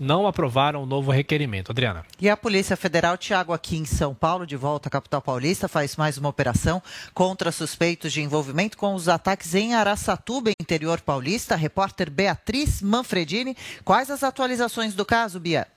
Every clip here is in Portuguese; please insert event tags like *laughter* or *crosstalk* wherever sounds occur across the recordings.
não aprovaram o novo requerimento. Adriana. E a Polícia Federal, Tiago, aqui em São Paulo, de volta à capital paulista, faz mais uma operação contra suspeitos de envolvimento com os ataques em Araçatuba, interior paulista. Repórter Beatriz Manfredini. Quais as atualizações do caso, Bia?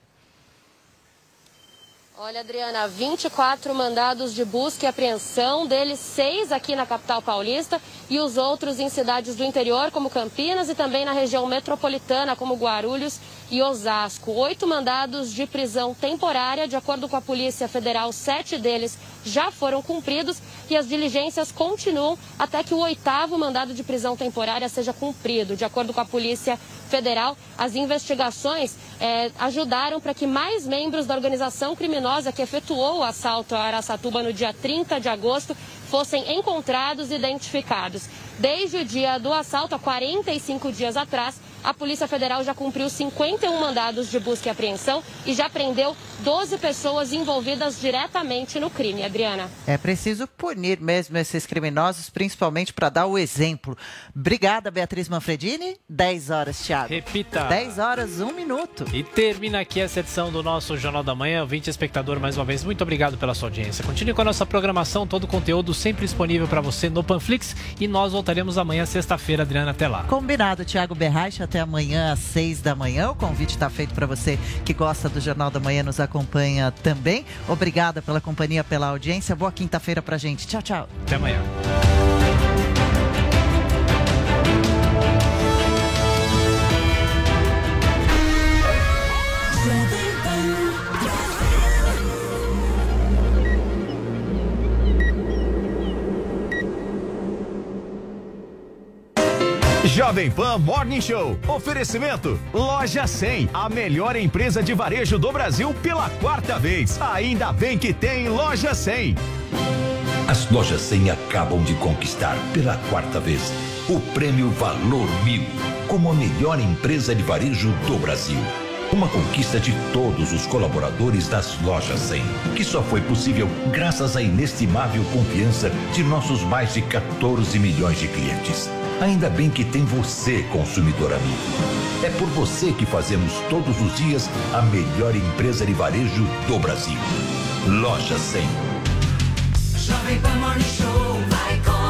Olha, Adriana, 24 mandados de busca e apreensão, deles seis aqui na capital paulista e os outros em cidades do interior, como Campinas, e também na região metropolitana, como Guarulhos e Osasco. Oito mandados de prisão temporária, de acordo com a Polícia Federal, sete deles já foram cumpridos e as diligências continuam até que o oitavo mandado de prisão temporária seja cumprido. De acordo com a Polícia Federal, as investigações é, ajudaram para que mais membros da organização criminosa que efetuou o assalto a Araçatuba no dia 30 de agosto fossem encontrados e identificados. Desde o dia do assalto, há 45 dias atrás, a Polícia Federal já cumpriu 51 mandados de busca e apreensão e já prendeu 12 pessoas envolvidas diretamente no crime. Adriana. É preciso punir mesmo esses criminosos, principalmente para dar o exemplo. Obrigada, Beatriz Manfredini. 10 horas, Thiago. Repita. 10 horas, 1 minuto. E termina aqui essa edição do nosso Jornal da Manhã. 20 espectador, mais uma vez, muito obrigado pela sua audiência. Continue com a nossa programação, todo o conteúdo sempre disponível para você no Panflix. E nós voltaremos amanhã, sexta-feira, Adriana, até lá. Combinado, Thiago Berraich até amanhã às seis da manhã. O convite está feito para você que gosta do Jornal da Manhã, nos acompanha também. Obrigada pela companhia, pela audiência. Boa quinta-feira para gente. Tchau, tchau. Até amanhã. Jovem Pan Morning Show. Oferecimento Loja 100, a melhor empresa de varejo do Brasil pela quarta vez. Ainda bem que tem Loja 100. As lojas 100 acabam de conquistar pela quarta vez o prêmio Valor Mil como a melhor empresa de varejo do Brasil. Uma conquista de todos os colaboradores das lojas 100, que só foi possível graças à inestimável confiança de nossos mais de 14 milhões de clientes. Ainda bem que tem você, consumidor amigo. É por você que fazemos todos os dias a melhor empresa de varejo do Brasil. Loja 100. Jovem Pan Morning Show vai começar.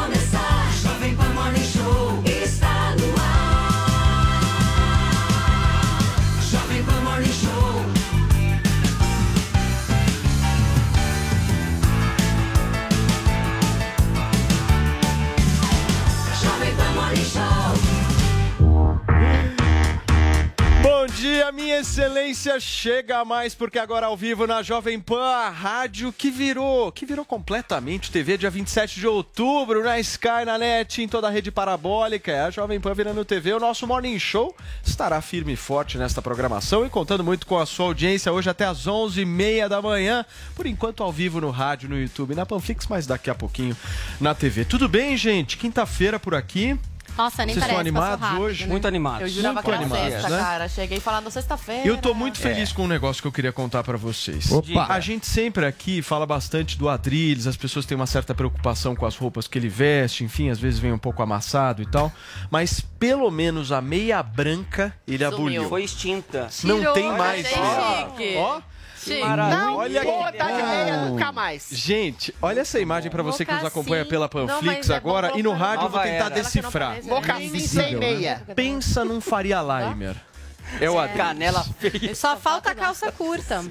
Bom dia, minha excelência. Chega mais porque agora ao vivo na Jovem Pan, a rádio que virou, que virou completamente TV dia 27 de outubro na Sky, na NET, em toda a rede parabólica. É a Jovem Pan virando TV. O nosso Morning Show estará firme e forte nesta programação e contando muito com a sua audiência hoje até às 11h30 da manhã. Por enquanto ao vivo no rádio, no YouTube, na Panflix, mas daqui a pouquinho na TV. Tudo bem, gente? Quinta-feira por aqui. Nossa, nem Vocês estão parece, passou animados rápido, hoje? né? Muito animados. Eu jurava Muito que era animados, sexta, né? cara. Cheguei falando sexta-feira. Eu tô muito feliz com um negócio que eu queria contar pra vocês. Opa. A gente sempre aqui fala bastante do Adrilles, as pessoas têm uma certa preocupação com as roupas que ele veste, enfim, às vezes vem um pouco amassado e tal, mas pelo menos a meia branca ele aboliu. Foi extinta. Não tem mais. Ó, chique. ó. Chique. Maravilha. Não Olha vou que andar de meia nunca mais. Gente, olha essa imagem pra você que nos acompanha pela Panflix é agora e no rádio eu vou tentar era. decifrar. Mocassim sem meia. Pensa num Faria Limer. É o. Canela *laughs* Só falta a calça curta.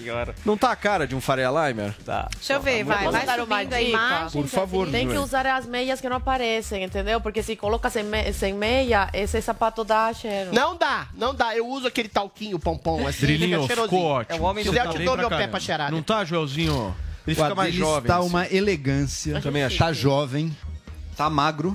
Não tá a cara de um Faria Limer? Tá. Deixa eu ver, vai, Posso vai dar uma dica? imagem. Por favor, Tem que usar as meias que não aparecem, entendeu? Porque se coloca sem, me- sem meia, esse sapato dá cheiro. Não dá, não dá. Eu uso aquele talquinho pompom assim, Drilinho, ficou ótimo. É o homem do Já tá te bem dou meu pé pra cheirar. Não tá, Joelzinho? Ele o fica mais jovem. tá assim. uma elegância. Também achei. Tá jovem, tá magro.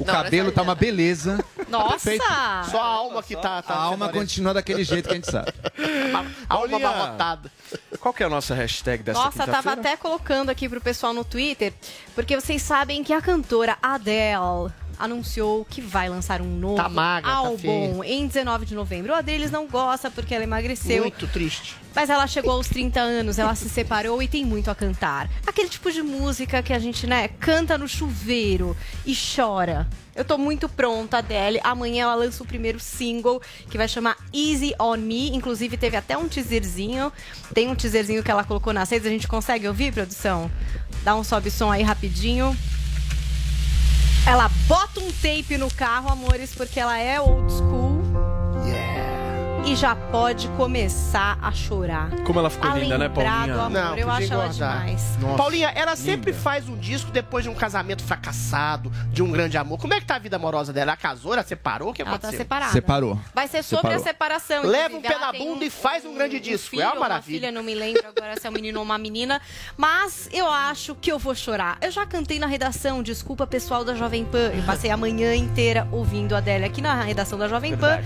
O Não, cabelo tá uma beleza. Nossa! Perfeito. Só a alma que tá... tá A alma continua daquele jeito que a gente sabe. *laughs* A alma abarrotada. Qual que é a nossa hashtag dessa Nossa, tava até colocando aqui pro pessoal no Twitter, porque vocês sabem que a cantora Adele, anunciou que vai lançar um novo Tá magra, tá álbum em 19 de novembro. O Adriles não gosta porque ela emagreceu. Muito triste. Mas ela chegou aos 30 anos, ela se separou e tem muito a cantar. Aquele tipo de música que a gente, né, canta no chuveiro e chora. Eu tô muito pronta, Adele. Amanhã ela lança o primeiro single, que vai chamar Easy On Me. Inclusive, teve até um teaserzinho. Tem um teaserzinho que ela colocou nas redes. A gente consegue ouvir, produção? Dá um sobe som aí rapidinho. Ela bota um tape no carro, amores, porque ela é old school. E já pode começar a chorar. Como ela ficou a linda, né, Paulinha? amor. eu podia acho ela engordar. demais. Paulinha, ela sempre faz um disco depois de um casamento fracassado, de um grande amor. Como é que tá a vida amorosa dela? Ela casou, ela separou? O que Ela tá aconteceu? separada. Separou. Vai ser sobre Separou. a separação. Leva um pé Ela na bunda e faz um grande disco. É uma filho, maravilha. filha, não me lembro agora se é um menino ou uma menina. Mas eu acho que eu vou chorar. Eu já cantei na redação, desculpa pessoal da Jovem Pan. Eu passei a manhã inteira ouvindo a Adele aqui na redação da Jovem Pan.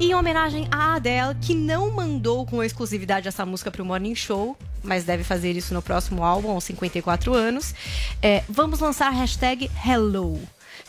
E em homenagem à Adele, que não mandou com exclusividade essa música pro Morning Show, mas deve fazer isso no próximo álbum, aos 54 anos. é, vamos lançar a hashtag Hello.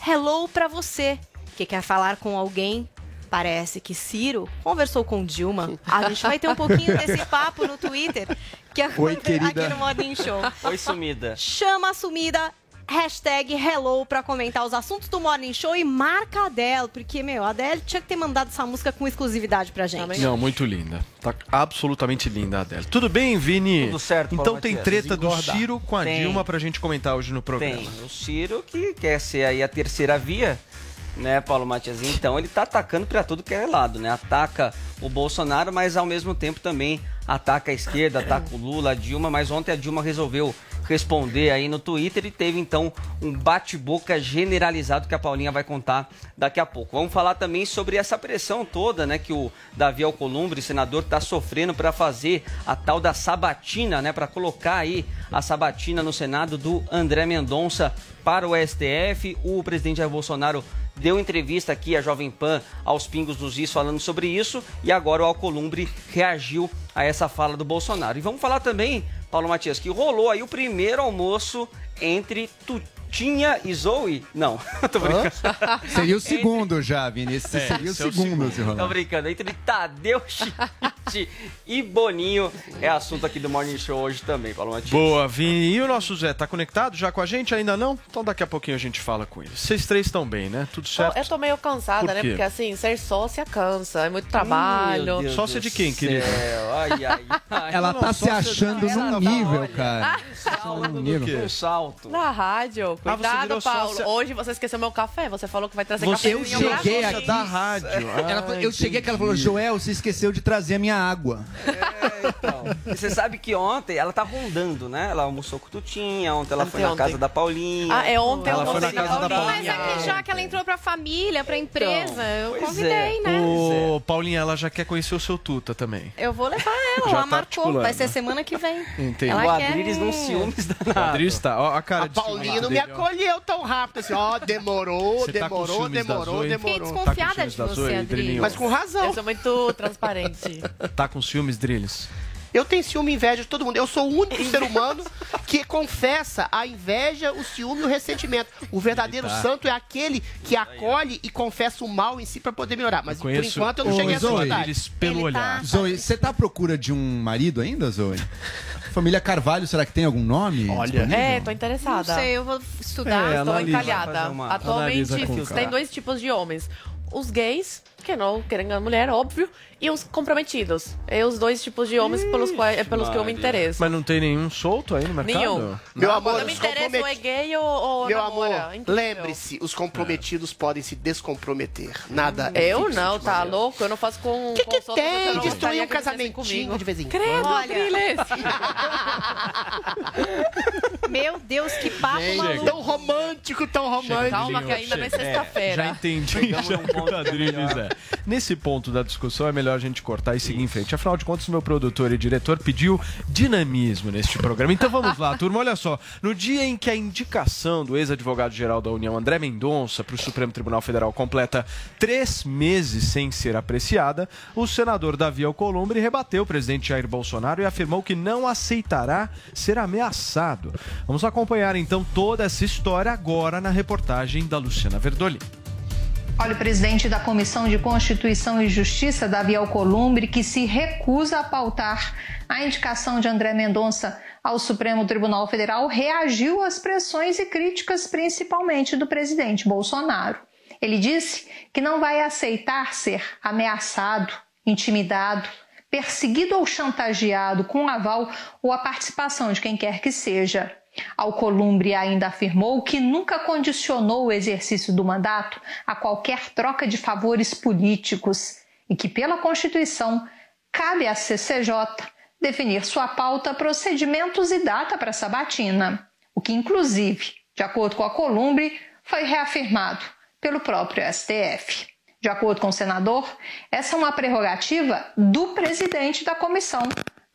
Hello pra você que quer falar com alguém Parece que Ciro conversou com Dilma. A gente vai ter um pouquinho desse *laughs* papo no Twitter que acontece aqui no Morning Show. Oi, sumida. Chama a sumida, hashtag hello pra comentar os assuntos do Morning Show e marca a Adele, porque, meu, a Adele tinha que ter mandado essa música com exclusividade pra gente. Não, muito linda. Tá absolutamente linda a Adele. Tudo bem, Vini? Tudo certo, Então tem Matias. treta do. Ciro com a Tem. Dilma pra gente comentar hoje no programa. Tem. O Ciro que quer ser aí a terceira via, né, Paulo Matias? Então ele tá atacando pra tudo que é lado, né? Ataca o Bolsonaro, mas ao mesmo tempo também ataca a esquerda, ataca o Lula, a Dilma, mas ontem a Dilma resolveu responder aí no Twitter e teve então um bate-boca generalizado que a Paulinha vai contar daqui a pouco. Vamos falar também sobre essa pressão toda, né, que o Davi Alcolumbre, senador, está sofrendo para fazer a tal da sabatina, né, para colocar aí a sabatina no Senado do André Mendonça para o STF. O presidente Jair Bolsonaro deu entrevista aqui à Jovem Pan, aos Pingos dos Is, falando sobre isso, e agora o Alcolumbre reagiu a essa fala do Bolsonaro. E vamos falar também, Paulo Matias, que rolou aí o primeiro almoço entre Tutinha e Zoe. Não, *laughs* tô brincando. *laughs* Seria o segundo já, Vini. Esse É, seria o esse é o segundo, se Tô rolar. brincando, entre Tadeu *laughs* Schmidt e Boninho é assunto aqui do Morning Show hoje também, Paulo Matias. Boa, Vini. E o nosso Zé, tá conectado já com a gente? Ainda não? Então daqui a pouquinho a gente fala com ele. Vocês três estão bem, né? Tudo certo? Eu tô meio cansada, Por né? Porque assim, ser sócia cansa, é muito trabalho. Meu Deus Sócia de quem, céu, querida? Ai, ai, ai. Ela Não, tá se achando Ela num tá, nível, cara. Num salto. Na rádio. Ah, Cuidado, virou Paulo. sócia- Hoje você esqueceu meu café. Você falou que vai trazer Você café. eu cheguei aqui- da rádio. Ela falou- Ah, eu cheguei que ela falou, Joel, você esqueceu de trazer a minha água. E você sabe que ontem ela tá rondando, né? Ela almoçou com o Tutinha, ontem ela foi na Ontem. casa da Paulinha. Ah, é ontem Ela eu foi na casa da Paulinha. Mas é que já que ela entrou pra família, pra empresa, eu pois convidei, é. né? Ô, Paulinha, ela já quer conhecer o seu Tuta também. Eu vou levar ela, Já ela tá marcou. Vai ser semana que vem. Entendi. Ela o quer- Adriles num ciúmes O danado. Adriles tá, ó, a cara A de Paulinha não me acolheu tão rápido assim, ó, *laughs* demorou, Você tá demorou, da demorou, Zoe? Fiquei demorou. desconfiada ciúmes de você, Zoe, Adriles. Mas com razão. Eu sou muito transparente. Tá com ciúmes, Driles? Eu tenho ciúme e inveja de todo mundo. Eu sou o único ser *laughs* humano que confessa a inveja, o ciúme e o ressentimento. O verdadeiro Tá. santo é aquele que acolhe e confessa o mal em si pra poder melhorar. Mas por enquanto eu não Ô, cheguei a essa Zoe, idade. Pelo Ele tá- olhar. Zoe, você tá à procura de um marido ainda, Zoe? Família Carvalho, será que tem algum nome? Olha. disponível? É, tô Não interessada. sei, eu vou estudar. É, Estou analisa, encalhada. fazer uma- Atualmente analisa com tem calma. dois tipos de homens. Os gays, que não querem a mulher, óbvio, e os comprometidos. É os dois tipos de homens pelos, quais, é pelos que eu me interesso. Mas não tem nenhum solto aí no mercado? Nenhum. Meu amor, Quando me os interesso, ou é gay ou, ou Meu namora. amor, lembre-se, os comprometidos podem se descomprometer. Nada é Eu não, tá maneira. louco? Eu não faço com. O que, que tem? não Destruir um casamentinho de vez em quando. Credo, Olha. *laughs* Meu Deus, que papo maluco. Tão romântico, tão romântico. Calma que ainda vem Chega. sexta-feira. Já entendi. Chegamos Já num é. Nesse ponto da discussão é melhor a gente cortar e seguir em frente. Afinal de contas, meu produtor e diretor pediu dinamismo neste programa. Então vamos lá, turma. Olha só. No dia em que a indicação do ex-advogado-geral da União, André Mendonça, para o Supremo Tribunal Federal completa três meses sem ser apreciada, o senador Davi Alcolumbre rebateu o presidente Jair Bolsonaro e afirmou que não aceitará ser ameaçado. Vamos acompanhar então toda essa história agora na reportagem da Luciana Verdolin. Olha, o presidente da Comissão de Constituição e Justiça, Davi Alcolumbre, que se recusa a pautar a indicação de André Mendonça ao Supremo Tribunal Federal, reagiu às pressões e críticas, principalmente do presidente Bolsonaro. Ele disse que não vai aceitar ser ameaçado, intimidado, perseguido ou chantageado com aval ou a participação de quem quer que seja. Alcolumbre ainda afirmou que nunca condicionou o exercício do mandato a qualquer troca de favores políticos e que, pela Constituição, cabe à CCJ definir sua pauta, procedimentos e data para sabatina, o que, inclusive, de acordo com a Columbre, foi reafirmado pelo próprio STF. De acordo com o senador, essa é uma prerrogativa do presidente da comissão,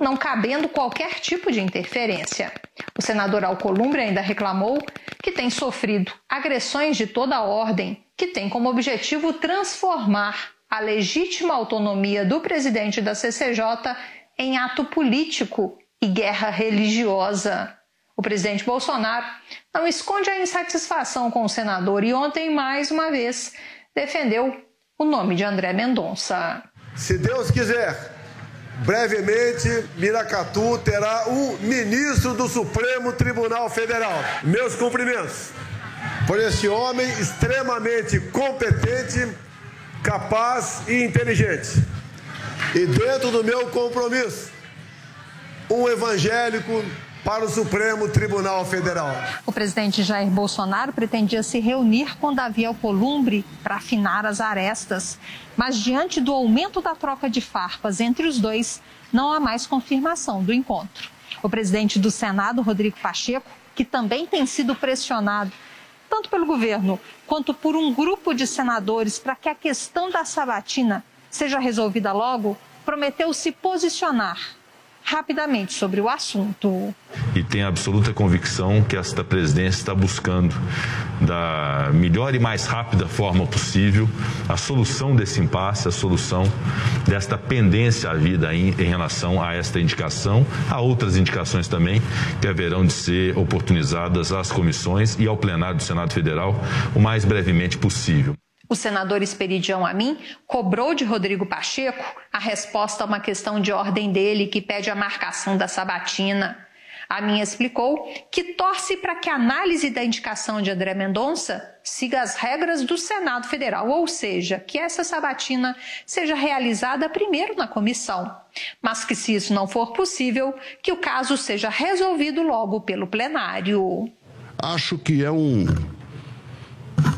não cabendo qualquer tipo de interferência. O senador Alcolumbre ainda reclamou que tem sofrido agressões de toda a ordem, que tem como objetivo transformar a legítima autonomia do presidente da CCJ em ato político e guerra religiosa. O presidente Bolsonaro não esconde a insatisfação com o senador e ontem, mais uma vez, defendeu o nome de André Mendonça. Se Deus quiser, brevemente Miracatu terá um ministro do Supremo Tribunal Federal. Meus cumprimentos por esse homem extremamente competente, capaz e inteligente. E dentro do meu compromisso, um evangélico para o Supremo Tribunal Federal. O presidente Jair Bolsonaro pretendia se reunir com Davi Alcolumbre para afinar as arestas, mas diante do aumento da troca de farpas entre os dois, não há mais confirmação do encontro. O presidente do Senado, Rodrigo Pacheco, que também tem sido pressionado tanto pelo governo quanto por um grupo de senadores para que a questão da sabatina seja resolvida logo, prometeu se posicionar rapidamente sobre o assunto. E tenho absoluta convicção que esta presidência está buscando, da melhor e mais rápida forma possível, a solução desse impasse, a solução desta pendência à vida em, em relação a esta indicação, a outras indicações também que haverão de ser oportunizadas às comissões e ao plenário do Senado Federal o mais brevemente possível. O senador Esperidião Amin cobrou de Rodrigo Pacheco a resposta a uma questão de ordem dele que pede a marcação da sabatina. Amin explicou que torce para que a análise da indicação de André Mendonça siga as regras do Senado Federal, ou seja, que essa sabatina seja realizada primeiro na comissão, mas que, se isso não for possível, que o caso seja resolvido logo pelo plenário. Acho que é um,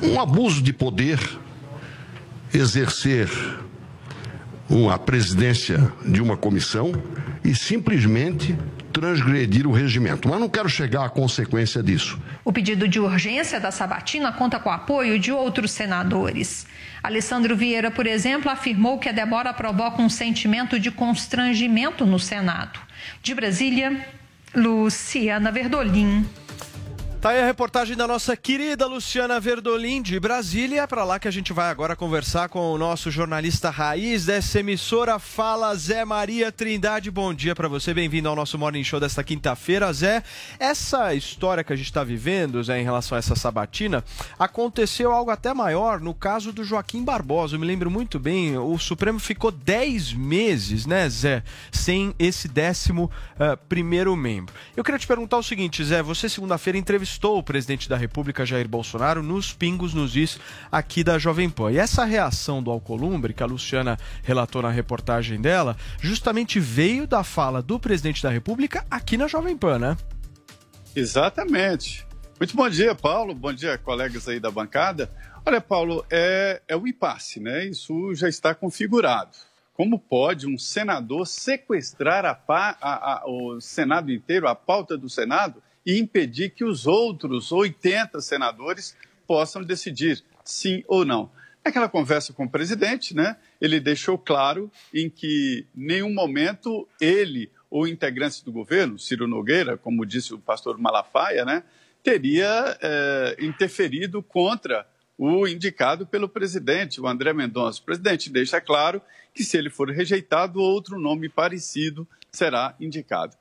um abuso de poder exercer uma presidência de uma comissão e simplesmente transgredir o regimento. Mas não quero chegar à consequência disso. O pedido de urgência da sabatina conta com o apoio de outros senadores. Alessandro Vieira, por exemplo, afirmou que a demora provoca um sentimento de constrangimento no Senado. De Brasília, Luciana Verdolim. Tá aí a reportagem da nossa querida Luciana Verdolim de Brasília. É pra lá que a gente vai agora conversar com o nosso jornalista raiz dessa emissora. Fala Zé Maria Trindade. Bom dia para você. Bem-vindo ao nosso Morning Show desta quinta-feira, Zé. Essa história que a gente está vivendo, Zé, em relação a essa sabatina, aconteceu algo até maior no caso do Joaquim Barbosa. Eu me lembro muito bem, o Supremo ficou 10 meses, né, Zé, sem esse décimo uh, primeiro membro. Eu queria te perguntar o seguinte, Zé, você segunda-feira entrevistou o presidente da República, Jair Bolsonaro, nos pingos nos is aqui da Jovem Pan. E essa reação do Alcolumbre, que a Luciana relatou na reportagem dela, justamente veio da fala do presidente da República aqui na Jovem Pan, né? Exatamente. Muito bom dia, Paulo. Bom dia, colegas aí da bancada. Olha, Paulo, é, é o impasse, né? Isso já está configurado. Como pode um senador sequestrar a, a, a, o Senado inteiro, a pauta do Senado, e impedir que os outros 80 senadores possam decidir sim ou não? Aquela conversa com o presidente, né? Ele deixou claro em que nenhum momento ele ou integrantes do governo, Ciro Nogueira, como disse o pastor Malafaia, né, teria eh, interferido contra o indicado pelo presidente, o André Mendonça. O presidente deixa claro que se ele for rejeitado, outro nome parecido será indicado.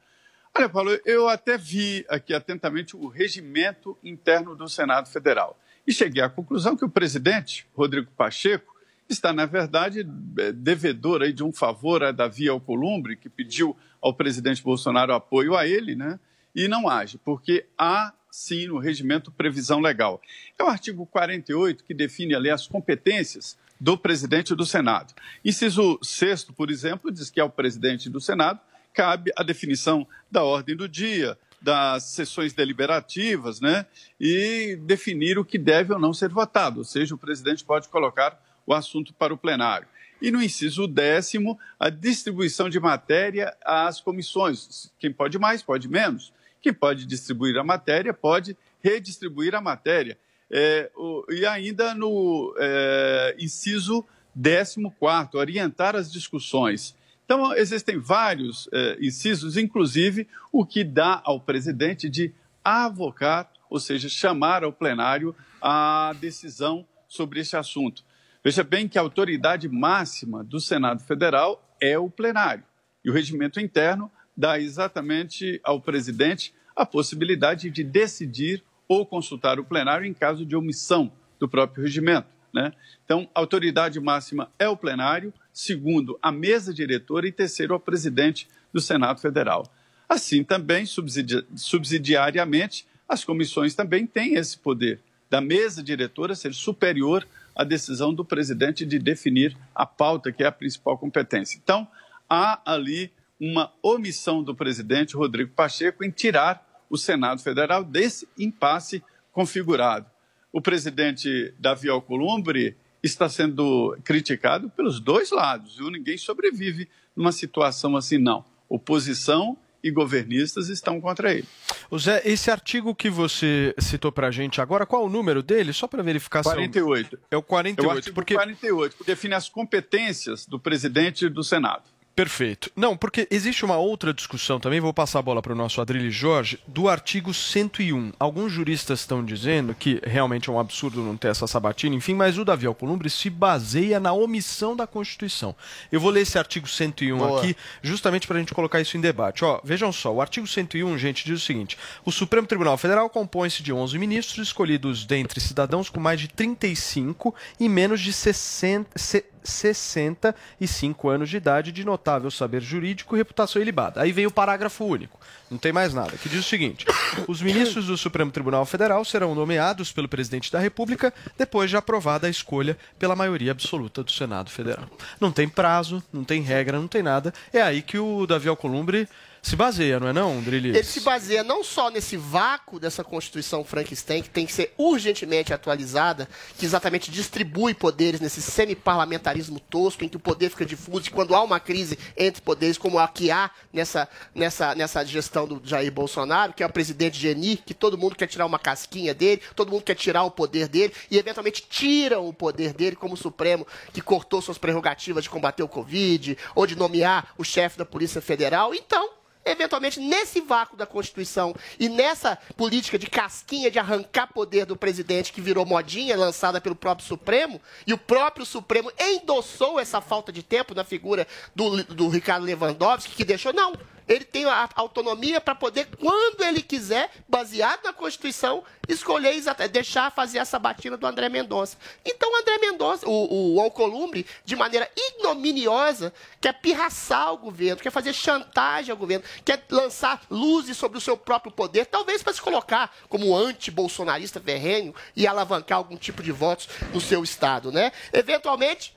Olha, Paulo, eu até vi aqui atentamente o regimento interno do Senado Federal e cheguei à conclusão que o presidente, Rodrigo Pacheco, está, na verdade, eh, devedor aí de um favor a Davi Alcolumbre, que pediu ao presidente Bolsonaro apoio a ele, né? E não age, porque há sim no regimento previsão legal. É o artigo 48 que define ali as competências do presidente do Senado. Inciso 6, por exemplo, diz que ao presidente do Senado cabe a definição da ordem do dia, das sessões deliberativas, né? E definir o que deve ou não ser votado, ou seja, o presidente pode colocar o assunto para o plenário. E no inciso décimo, a distribuição de matéria às comissões. Quem pode mais, pode menos. Quem pode distribuir a matéria, pode redistribuir a matéria. É, o, e ainda no é, inciso décimo quarto, orientar as discussões. Então, existem vários é, incisos, inclusive o que dá ao presidente de avocar, ou seja, chamar ao plenário a decisão sobre esse assunto. Veja bem que a autoridade máxima do Senado Federal é o plenário. E o regimento interno dá exatamente ao presidente a possibilidade de decidir ou consultar o plenário em caso de omissão do próprio regimento. Né? Então, a autoridade máxima é o plenário, segundo, a mesa diretora e terceiro, o presidente do Senado Federal. Assim, também, subsidi subsidiariamente, as comissões também têm esse poder da mesa diretora ser superior à decisão do presidente de definir a pauta, que é a principal competência. Então, há ali uma omissão do presidente Rodrigo Pacheco em tirar o Senado Federal desse impasse configurado. O presidente Davi Alcolumbre está sendo criticado pelos dois lados, viu? Ninguém sobrevive numa situação assim, não. Oposição e governistas estão contra ele. O Zé, esse artigo que você citou pra gente agora, qual o número dele? Só para verificar 48. Se é o 48. É o artigo porque... 48, que define as competências do presidente do Senado. Perfeito. Não, porque existe uma outra discussão também, vou passar a bola para o nosso Adrilho Jorge, do artigo 101. Alguns juristas estão dizendo que realmente é um absurdo não ter essa sabatina, enfim, mas o Davi Alcolumbre se baseia na omissão da Constituição. Eu vou ler esse artigo 101 Boa. aqui, justamente para a gente colocar isso em debate. Ó, vejam só, o artigo 101, gente, diz o seguinte: o Supremo Tribunal Federal compõe-se de 11 ministros escolhidos dentre cidadãos com mais de 35 e menos de 60. Se- 65 anos de idade, de notável saber jurídico e reputação ilibada. Aí vem o parágrafo único, não tem mais nada, que diz o seguinte: os ministros do Supremo Tribunal Federal serão nomeados pelo presidente da República depois de aprovada a escolha pela maioria absoluta do Senado Federal. Não tem prazo, não tem regra, não tem nada. É aí que o Davi Alcolumbre se baseia, não é não, Drilis? Ele se baseia não só nesse vácuo dessa Constituição Frankenstein, que tem que ser urgentemente atualizada, que exatamente distribui poderes nesse semi-parlamentarismo tosco, em que o poder fica difuso, e quando há uma crise entre poderes, como a que há nessa, nessa, nessa gestão do Jair Bolsonaro, que é o presidente Geni, que todo mundo quer tirar uma casquinha dele, todo mundo quer tirar o poder dele, e eventualmente tiram o poder dele, como o Supremo, que cortou suas prerrogativas de combater o Covid, ou de nomear o chefe da Polícia Federal. Então, eventualmente nesse vácuo da Constituição e nessa política de casquinha de arrancar poder do presidente que virou modinha lançada pelo próprio Supremo e o próprio Supremo endossou essa falta de tempo na figura do, do Ricardo Lewandowski que deixou não ele tem a autonomia para poder, quando ele quiser, baseado na Constituição, escolher deixar fazer essa batida do André Mendonça. Então, o André Mendonça, o, o Alcolumbre, de maneira ignominiosa, quer pirraçar o governo, quer fazer chantagem ao governo, quer lançar luzes sobre o seu próprio poder, talvez para se colocar como anti-bolsonarista ferrenho e alavancar algum tipo de votos no seu estado, né? Eventualmente,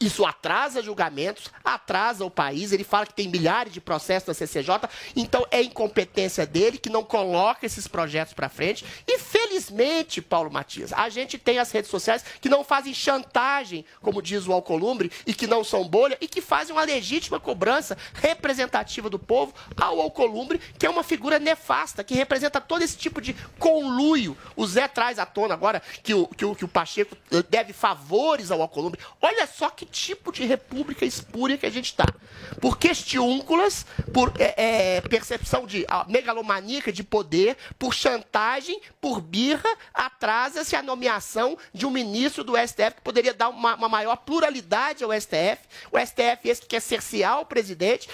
Isso atrasa julgamentos, atrasa o país. Ele fala que tem milhares de processos da CCJ, então é incompetência dele que não coloca esses projetos para frente. E felizmente, Paulo Matias, a gente tem as redes sociais que não fazem chantagem, como diz o Alcolumbre, e que não são bolha, e que fazem uma legítima cobrança representativa do povo ao Alcolumbre, que é uma figura nefasta, que representa todo esse tipo de conluio. O Zé traz à tona agora que o, que o, que o Pacheco eh, deve favores ao Alcolumbre. Olha só que tipo de república espúria que a gente está. Por questiúnculas, por é, é, percepção de ah, megalomaníaca de poder, por chantagem, por birra, atrasa-se a nomeação de um ministro do STF que poderia dar uma, uma maior pluralidade ao STF. O STF esse que quer cercear o presidente,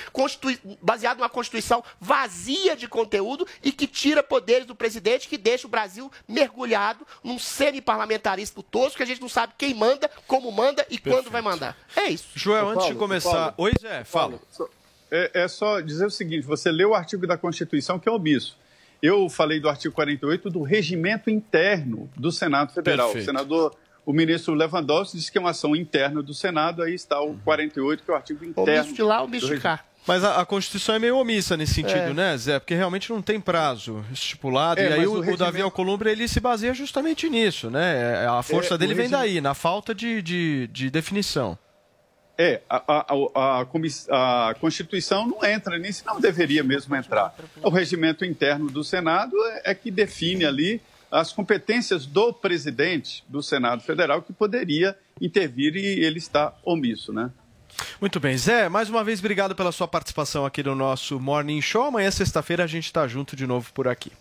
baseado numa Constituição vazia de conteúdo e que tira poderes do presidente, que deixa o Brasil mergulhado num semi-parlamentarismo tosco que a gente não sabe quem manda, como manda e quando vai mandar. É isso. Joel, Ô, antes de Paulo, começar. Paulo, Oi, Zé, fala. só- É, é só dizer o seguinte: você leu o artigo da Constituição que é omisso. Eu falei do artigo 48 do regimento interno do Senado Federal. Perfeito. O senador, o ministro Lewandowski disse que é uma ação interna do Senado, aí está o 48, que é o artigo interno. Omisso de lá, do omisso de regimento. cá. Mas a, a Constituição é meio omissa nesse sentido, É. né, Zé? Porque realmente não tem prazo estipulado. É, e aí o, o o Davi regimento- Alcolumbre ele se baseia justamente nisso, né? A força É, dele vem regime- daí, na falta de, de, de definição. É, a, a- a- a Constituição não entra nisso, não deveria mesmo entrar. O regimento interno do Senado é, é que define ali as competências do presidente do Senado Federal, que poderia intervir e ele está omisso, né? Muito bem, Zé, mais uma vez obrigado pela sua participação aqui no nosso Morning Show. Amanhã, sexta-feira, a gente está junto de novo por aqui.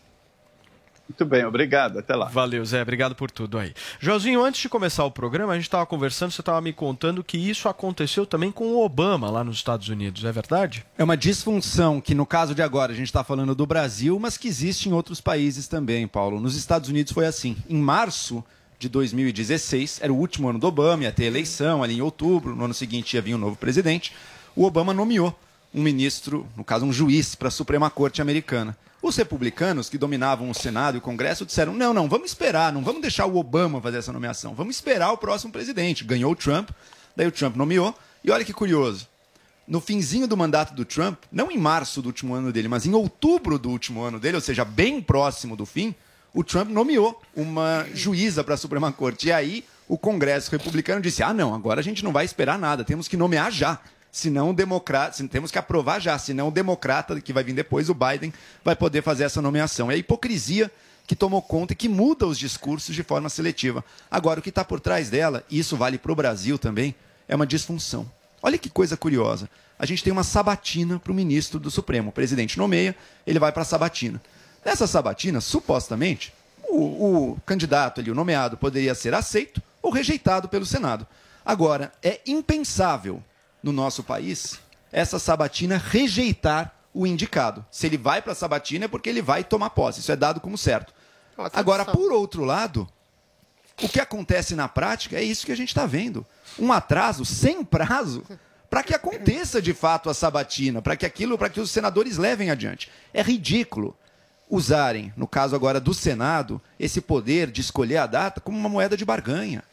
Muito bem, obrigado. Até lá. Valeu, Zé. Obrigado por tudo aí. Joãozinho, antes de começar o programa, a gente estava conversando, você estava me contando que isso aconteceu também com o Obama lá nos Estados Unidos, é verdade? É uma disfunção que, no caso de agora, a gente está falando do Brasil, mas que existe em outros países também, Paulo. Nos Estados Unidos foi assim. Em março de 2016, era o último ano do Obama, ia ter eleição ali em outubro, no ano seguinte ia vir um novo presidente. O Obama nomeou um ministro, no caso um juiz, para a Suprema Corte Americana. Os republicanos que dominavam o Senado e o Congresso disseram: não, não, vamos esperar, não vamos deixar o Obama fazer essa nomeação, vamos esperar o próximo presidente. Ganhou o Trump, daí o Trump nomeou, e olha que curioso no finzinho do mandato do Trump, não em março do último ano dele, mas em outubro do último ano dele, ou seja, bem próximo do fim, o Trump nomeou uma juíza para a Suprema Corte. E aí o Congresso republicano disse: ah, não, agora a gente não vai esperar nada, temos que nomear já. Senão o democrata, temos que aprovar já, senão o democrata que vai vir depois, o Biden, vai poder fazer essa nomeação. É a hipocrisia que tomou conta e que muda os discursos de forma seletiva. Agora, o que está por trás dela, e isso vale para o Brasil também, é uma disfunção. Olha que coisa curiosa. A gente tem uma sabatina para o ministro do Supremo. O presidente nomeia, ele vai para a sabatina. Nessa sabatina, supostamente, o, o candidato ali, o nomeado, poderia ser aceito ou rejeitado pelo Senado. Agora, é impensável no nosso país essa sabatina rejeitar o indicado. Se ele vai para a sabatina é porque ele vai tomar posse. Isso é dado como certo. Agora, por outro lado, o que acontece na prática é isso que a gente está vendo. Um atraso sem prazo para que aconteça de fato a sabatina, para que aquilo, para que os senadores levem adiante. É ridículo usarem, no caso agora do Senado, esse poder de escolher a data como uma moeda de barganha.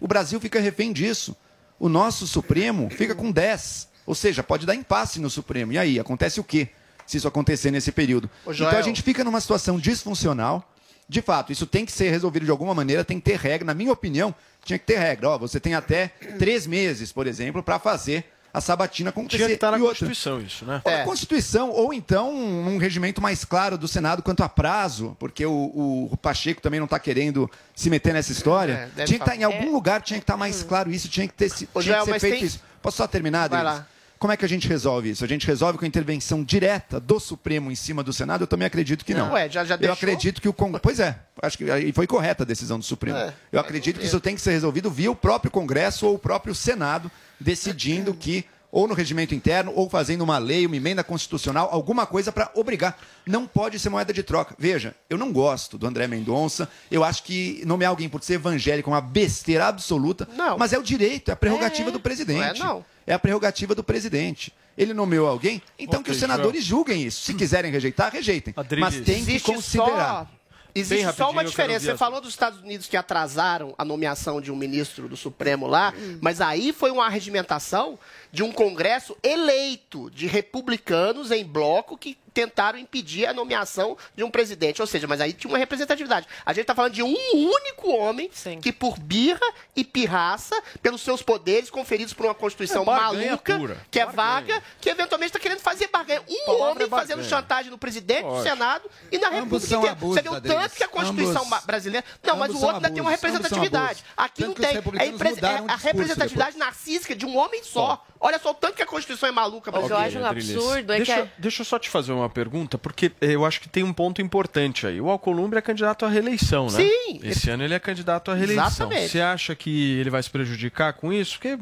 O Brasil fica refém disso. O nosso Supremo fica com 10. Ou seja, pode dar impasse no Supremo. E aí, acontece o quê? Se isso acontecer nesse período. Então a gente fica numa situação disfuncional. De fato, isso tem que ser resolvido de alguma maneira, tem que ter regra. Na minha opinião, tinha que ter regra. Ó, você tem até três meses, por exemplo, para fazer a sabatina acontecer. Tinha que estar na E outra, Constituição isso, né? ou na Constituição, ou então um regimento mais claro do Senado quanto a prazo, porque o, o Pacheco também não está querendo se meter nessa história. É, tinha que estar em falar. algum lugar, tinha que estar mais claro isso, tinha que ter tinha Joel, que ser feito tem- isso. Posso só terminar, Vai lá. Como é que a gente resolve isso? A gente resolve com a intervenção direta do Supremo em cima do Senado? Eu também acredito que não. Não, ué, já- já Eu deixou? acredito que o Congresso. Pois é, acho que aí foi correta a decisão do Supremo. É, Eu acredito que isso tem que ser resolvido via o próprio Congresso ou o próprio Senado, decidindo que, ou no regimento interno, ou fazendo uma lei, uma emenda constitucional, alguma coisa para obrigar. Não pode ser moeda de troca. Veja, eu não gosto do André Mendonça, eu acho que nomear alguém por ser evangélico é uma besteira absoluta, mas é o direito, é a prerrogativa do presidente. Não é, não. É a prerrogativa do presidente. Ele nomeou alguém, então que Ok, os senadores julguem isso. Se quiserem rejeitar, rejeitem. Mas tem que Existe considerar. só Existe só uma diferença. Você falou dos Estados Unidos que atrasaram a nomeação de um ministro do Supremo lá, Hum. mas aí foi uma regimentação de um Congresso eleito de republicanos em bloco que tentaram impedir a nomeação de um presidente. Ou seja, mas aí tinha uma representatividade. A gente está falando de um único homem que, por birra e pirraça, pelos seus poderes conferidos por uma Constituição É barganha maluca, pura. que é vaga, que eventualmente está querendo fazer barganha. Um Palavra homem é barganha. fazendo chantagem no presidente, no Lógico. Senado e na Ambos República inteira. Você vê o Adriles. tanto que a Constituição Ambos- brasileira. Não, mas o outro ainda tem uma representatividade. Aqui Tanto não tem. É, mudaram é a representatividade narcísica de um homem só. Olha só o tanto que a Constituição é maluca. O que eu acho um absurdo é deixa, que. é- Deixa eu só te fazer uma pergunta, porque eh, eu acho que tem um ponto importante aí. O Alcolumbre é candidato à reeleição, né? Sim. Esse ano ele é candidato à reeleição. Exatamente. Você acha que ele vai se prejudicar com isso? Porque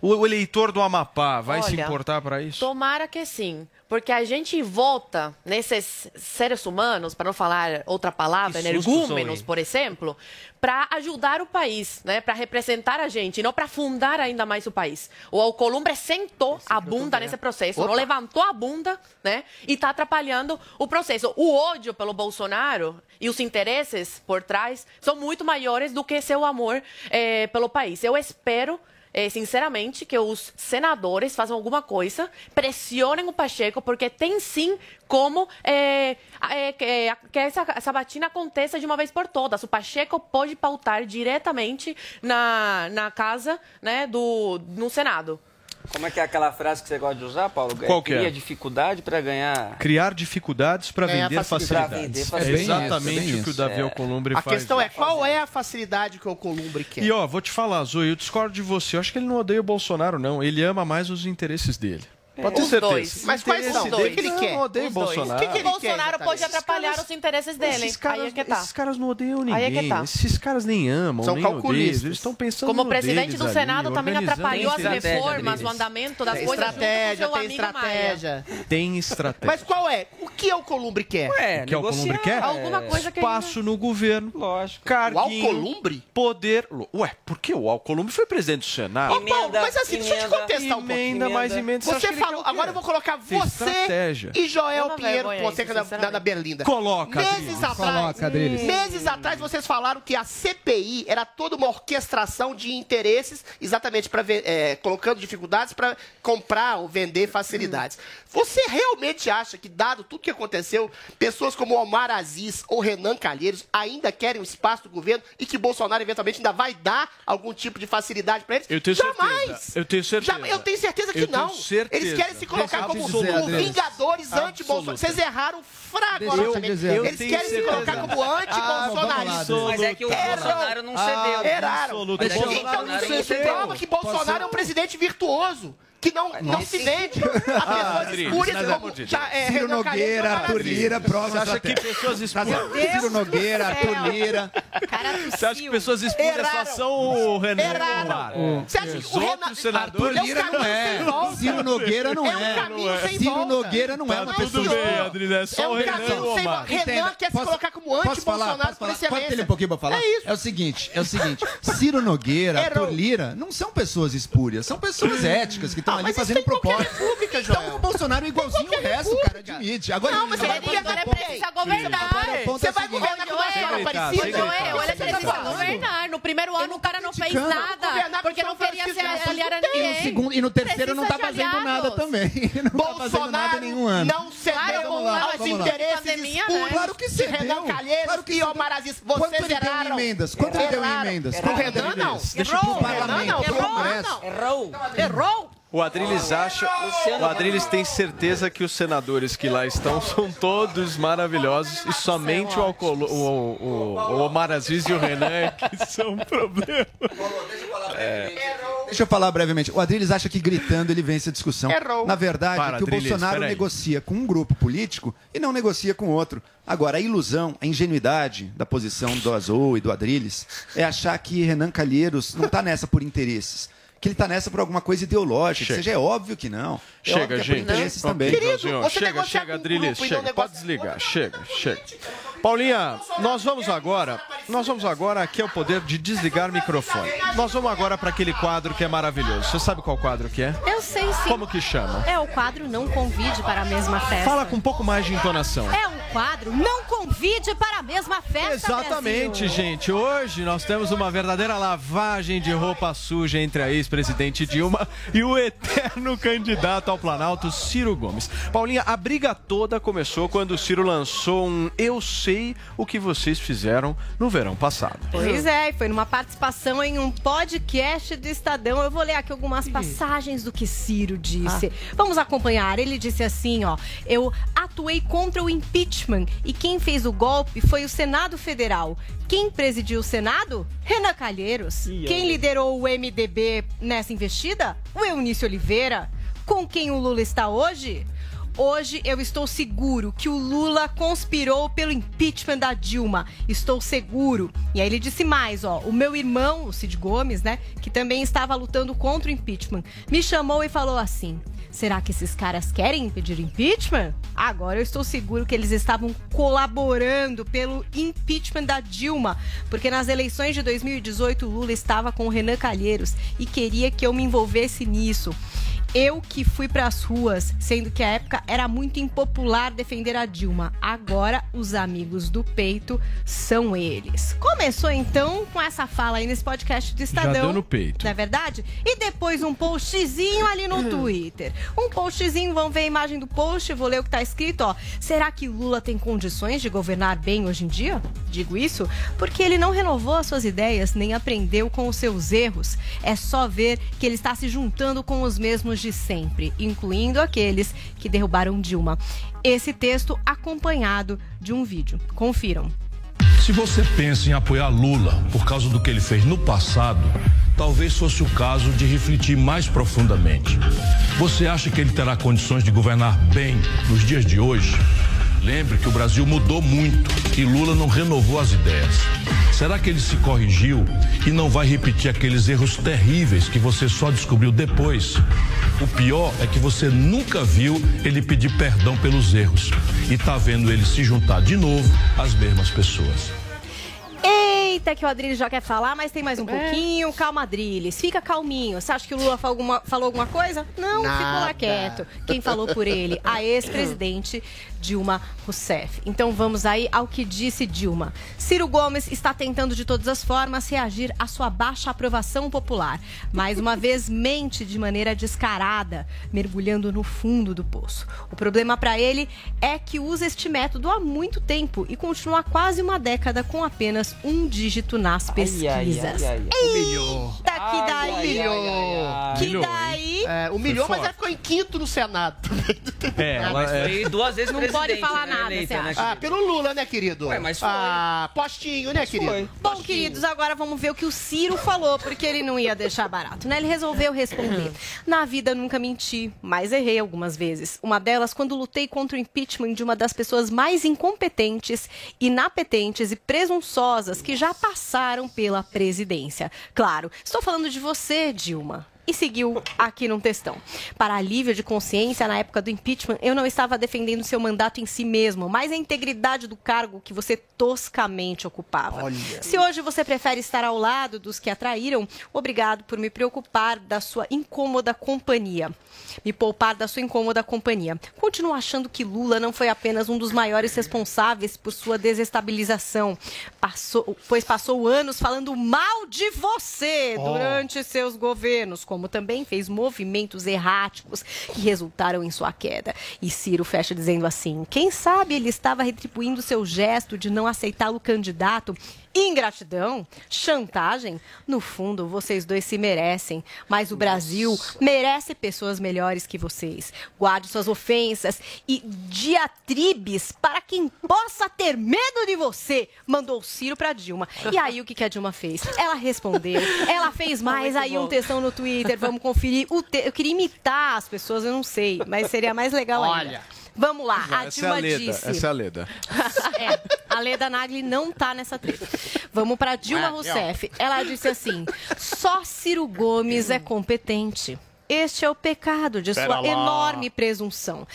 o, eleitor do Amapá vai se Olha, importar para isso? Tomara que sim. Porque a gente vota nesses seres humanos, para não falar outra palavra, energúmenos, por exemplo, para ajudar o país, né? para representar a gente, não para fundar ainda mais o país. O Alcolumbre sentou a bunda nesse processo, não Opa. levantou a bunda né? e está atrapalhando o processo. O ódio pelo Bolsonaro e os interesses por trás são muito maiores do que seu amor eh, pelo país. Eu espero eh, sinceramente, que os senadores façam alguma coisa, pressionem o Pacheco, porque tem sim como que, eh, que essa, essa batina aconteça de uma vez por todas. O Pacheco pode pautar diretamente na, na casa, né, do, no Senado. Como é que é aquela frase que você gosta de usar, Paulo? Qual que é? Cria dificuldade para ganhar. Criar dificuldades para vender facilidade. facilidades. Pra vender É facilidades. exatamente É bem o que o. Davi É. Alcolumbre A faz. questão é qual é a facilidade que o Columbre quer. E ó, vou te falar, Zoe, eu discordo de você. Eu acho que ele não odeia o Bolsonaro, não. Ele ama mais os interesses dele. Pode ter Os certeza. dois. Mas quais são? dele- O que ele Não, quer? Não odeia o Os dois. Bolsonaro. O que que ele O Bolsonaro quer, pode atrapalhar os interesses dele. Esses caras, Aí é que tá. esses caras não odeiam ninguém. Aí é que tá. Esses caras nem amam, São nem calculistas. odeiam. Eles estão pensando Como no presidente deles do ali, Senado também organizando atrapalhou as estratégia, reformas, o Adriles. andamento das Tem coisas estratégia, tem amigo Maia. estratégia. Tem estratégia. Mas qual é? O que é o Columbre quer? É, que é o Alcolumbre quer? Alguma coisa que Espaço no governo. Lógico. O. Alcolumbre? Poder. Ué, por que o Alcolumbre foi presidente do Senado? Mas assim, deixa eu te contestar um pouquinho. Emenda mais emenda. Você falou, o quê? agora eu vou colocar Tem você estratégia. e Joel É Pinheiro vergonha Fonseca na, na, sinceramente. na Berlinda. Coloca, Meses Adriles. atrás, Coloca, Adriles. meses atrás vocês falaram que a CPI era toda uma orquestração de interesses, exatamente para colocando dificuldades para comprar ou vender facilidades. Você realmente acha que, dado tudo que aconteceu, pessoas como Omar Aziz ou Renan Calheiros ainda querem um espaço do governo e que Bolsonaro eventualmente ainda vai dar algum tipo de facilidade para eles? Eu tenho Jamais! certeza. Eu tenho certeza. Já- eu tenho certeza que Eu tenho não. certeza. Eles querem se colocar como dizer, vingadores anti-Bolsonaro. Vocês erraram eu dizer. Eles querem se certeza. colocar como anti-bolsonaristas. Mas é que o Erram. Bolsonaro não Ah, cedeu. Erraram. É que o Então, isso cedeu. prova que Bolsonaro é um presidente virtuoso. Que não, não se vende *laughs* a pessoas Adriles, espúrias como já, é, Ciro Nogueira, Arthur. Lira, Você prova acha que pessoas espúrias. Ciro Nogueira, Arthur Lira. Cara Você acha que pessoas espúrias só são o Renan? Você acha que o Renan... É um Lira não caminho é. Ciro Nogueira não É é. Ciro. Nogueira não é Tá uma tudo pessoa. bem, Adriles. É só É o Renan. Renan quer se colocar como posso falar, anti-Bolsonaro posso por falar? excelência. Pode ter um pouquinho pra falar? É isso. o seguinte, é o seguinte. Ciro Nogueira. Arthur Lira, não são pessoas espúrias, são pessoas éticas que estão Ah, ali fazendo propósito. Joel. Então o Bolsonaro é igualzinho o resto, cara, admite. Agora, Não, mas agora, ele agora, agora agora, precisa governar. Você é vai governar com uma senhora parecida? Joel, Você tá precisa governar. No primeiro ano o cara não fez nada, Governar porque não queria se Francisco, aliar a E no, ninguém. segundo, e no terceiro não tá Precisa de fazendo nada também. *laughs* Não tá fazendo nada Bolsonaro nenhum ano. não cedeu aos interesses né? Claro que de cedeu. Renan Calheiros Claro que e. Omar Aziz. Quanto ele deu em emendas? Quanto ele deu em emendas? Renan, não. Errou. Não, errou. Errou. O Adriles acha. O Adriles tem certeza que os senadores que lá estão são todos maravilhosos e somente o, o, o, o Omar Aziz e o Renan é que são um problema. Deixa eu falar brevemente. O Adriles acha que gritando ele vence a discussão. Errou. Na verdade, Para, é que o Adriles, Bolsonaro negocia com um grupo político e não negocia com outro. Agora, a ilusão, a ingenuidade da posição do Azul e do Adriles é achar que Renan Calheiros não está nessa por interesses. Que ele está nessa por alguma coisa ideológica. Chega. Ou seja, é óbvio que não. É Chega, é gente. Brasil, você chega, chega, um e não chega. Pode desligar, chega, chega. Paulinha, nós vamos agora, nós vamos agora, aqui é o poder de desligar o microfone. Nós vamos agora para aquele quadro que é maravilhoso. Você sabe qual quadro que é? Eu sei sim. Como que chama? É o quadro Não Convide para a Mesma Festa. Fala com um pouco mais de entonação. É um quadro Não Convide para a Mesma Festa, Exatamente, Brasil. gente. Hoje nós temos uma verdadeira lavagem de roupa suja entre a ex-presidente Dilma e o eterno candidato ao Planalto, Ciro Gomes. Paulinha, a briga toda começou quando o Ciro lançou um Eu Sei o que vocês fizeram no verão passado. Pois é, e foi numa participação em um podcast do Estadão. Eu vou ler aqui algumas passagens do que Ciro disse. Vamos acompanhar. Ele disse assim, ó: "Eu atuei contra o impeachment e quem fez o golpe foi o Senado Federal. Quem presidiu o Senado? Renan Calheiros. Quem liderou o MDB nessa investida? O Eunício Oliveira. Com quem o Lula está hoje? Hoje eu estou seguro que o Lula conspirou pelo impeachment da Dilma. Estou seguro. E aí ele disse mais, ó, o meu irmão, o Cid Gomes, né, que também estava lutando contra o impeachment, me chamou e falou assim: Será que esses caras querem impedir o impeachment? Agora eu estou seguro que eles estavam colaborando pelo impeachment da Dilma, porque nas eleições de 2018 o Lula estava com o Renan Calheiros e queria que eu me envolvesse nisso. Eu que fui pras ruas, sendo que a época era muito impopular defender a Dilma. Agora os amigos do peito são eles. Começou então com essa fala aí nesse podcast do Estadão. deu no peito. Não é verdade? E depois um postzinho ali no *clears throat* Twitter. Um postzinho, vamos ver a imagem do post, vou ler o que tá escrito, ó. Será que Lula tem condições de governar bem hoje em dia? Digo isso porque ele não renovou as suas ideias nem aprendeu com os seus erros. É só ver que ele está se juntando com os mesmos de sempre, incluindo aqueles que derrubaram Dilma. Esse texto acompanhado de um vídeo. Confiram. Se você pensa em apoiar Lula por causa do que ele fez no passado, talvez fosse o caso de refletir mais profundamente. Você acha que ele terá condições de governar bem nos dias de hoje? Lembre que o Brasil mudou muito e Lula não renovou as ideias. Será que ele se corrigiu e não vai repetir aqueles erros terríveis que você só descobriu depois? O pior é que você nunca viu ele pedir perdão pelos erros e tá vendo ele se juntar de novo às mesmas pessoas. Eita, que o Adriles já quer falar, mas tem mais um pouquinho. Calma, Adriles. Fica calminho. Você acha que o Lula falou alguma, falou alguma coisa? Não, ficou lá Nada. quieto. Quem falou por ele? A *laughs* ex-presidente Dilma Rousseff. Então vamos aí ao que disse Dilma. Ciro Gomes está tentando de todas as formas reagir à sua baixa aprovação popular. Mais uma *laughs* vez, mente de maneira descarada, mergulhando no fundo do poço. O problema para ele é que usa este método há muito tempo e continua há quase uma década com apenas um dígito nas pesquisas. Humilhou. Eita, que daí? Que Humilhou, daí? É, humilhou, Foi mas ela ficou em quinto no Senado. É, Mas foi duas vezes Não pode falar né, nada, eleita, você né, acha? Ah, pelo Lula, né, querido? Ué, mas foi. Ah, postinho, né, querido? Bom, queridos, agora vamos ver o que o Ciro falou, porque ele não ia deixar barato, né? Ele resolveu responder. *laughs* Na vida nunca menti, mas errei algumas vezes. Uma delas quando lutei contra o impeachment de uma das pessoas mais incompetentes, inapetentes e presunçosas que já passaram pela presidência. Claro, estou falando de você, Dilma. E seguiu aqui num textão. Para alívio de consciência, na época do impeachment, eu não estava defendendo seu mandato em si mesmo, mas a integridade do cargo que você toscamente ocupava. Se hoje você prefere estar ao lado dos que atraíram, obrigado por me preocupar da sua incômoda companhia. Me poupar da sua incômoda companhia. Continuo achando que Lula não foi apenas um dos maiores responsáveis por sua desestabilização, passou, pois passou anos falando mal de você Oh. durante seus governos, como também fez movimentos erráticos que resultaram em sua queda. E Ciro fecha dizendo assim: quem sabe ele estava retribuindo seu gesto de não aceitá-lo candidato Ingratidão? Chantagem? No fundo, vocês dois se merecem. Mas o Brasil merece pessoas melhores que vocês. Guarde suas ofensas e diatribes para quem possa ter medo de você. Mandou Ciro pra Dilma. E aí, o que, que a Dilma fez? Ela respondeu. Ela fez *laughs* mais aí um textão no Twitter. Vamos conferir. O te- Eu queria imitar as pessoas, eu não sei. Mas seria mais legal ainda. Olha. Vamos lá. A Essa é a Dilma Leda. disse. Essa é a Leda. É, a Leda Nagli não tá nessa treta. Vamos pra Dilma Ah, Rousseff. Ela disse assim: só Ciro Gomes é competente. Este é o pecado de Pera sua lá. enorme presunção.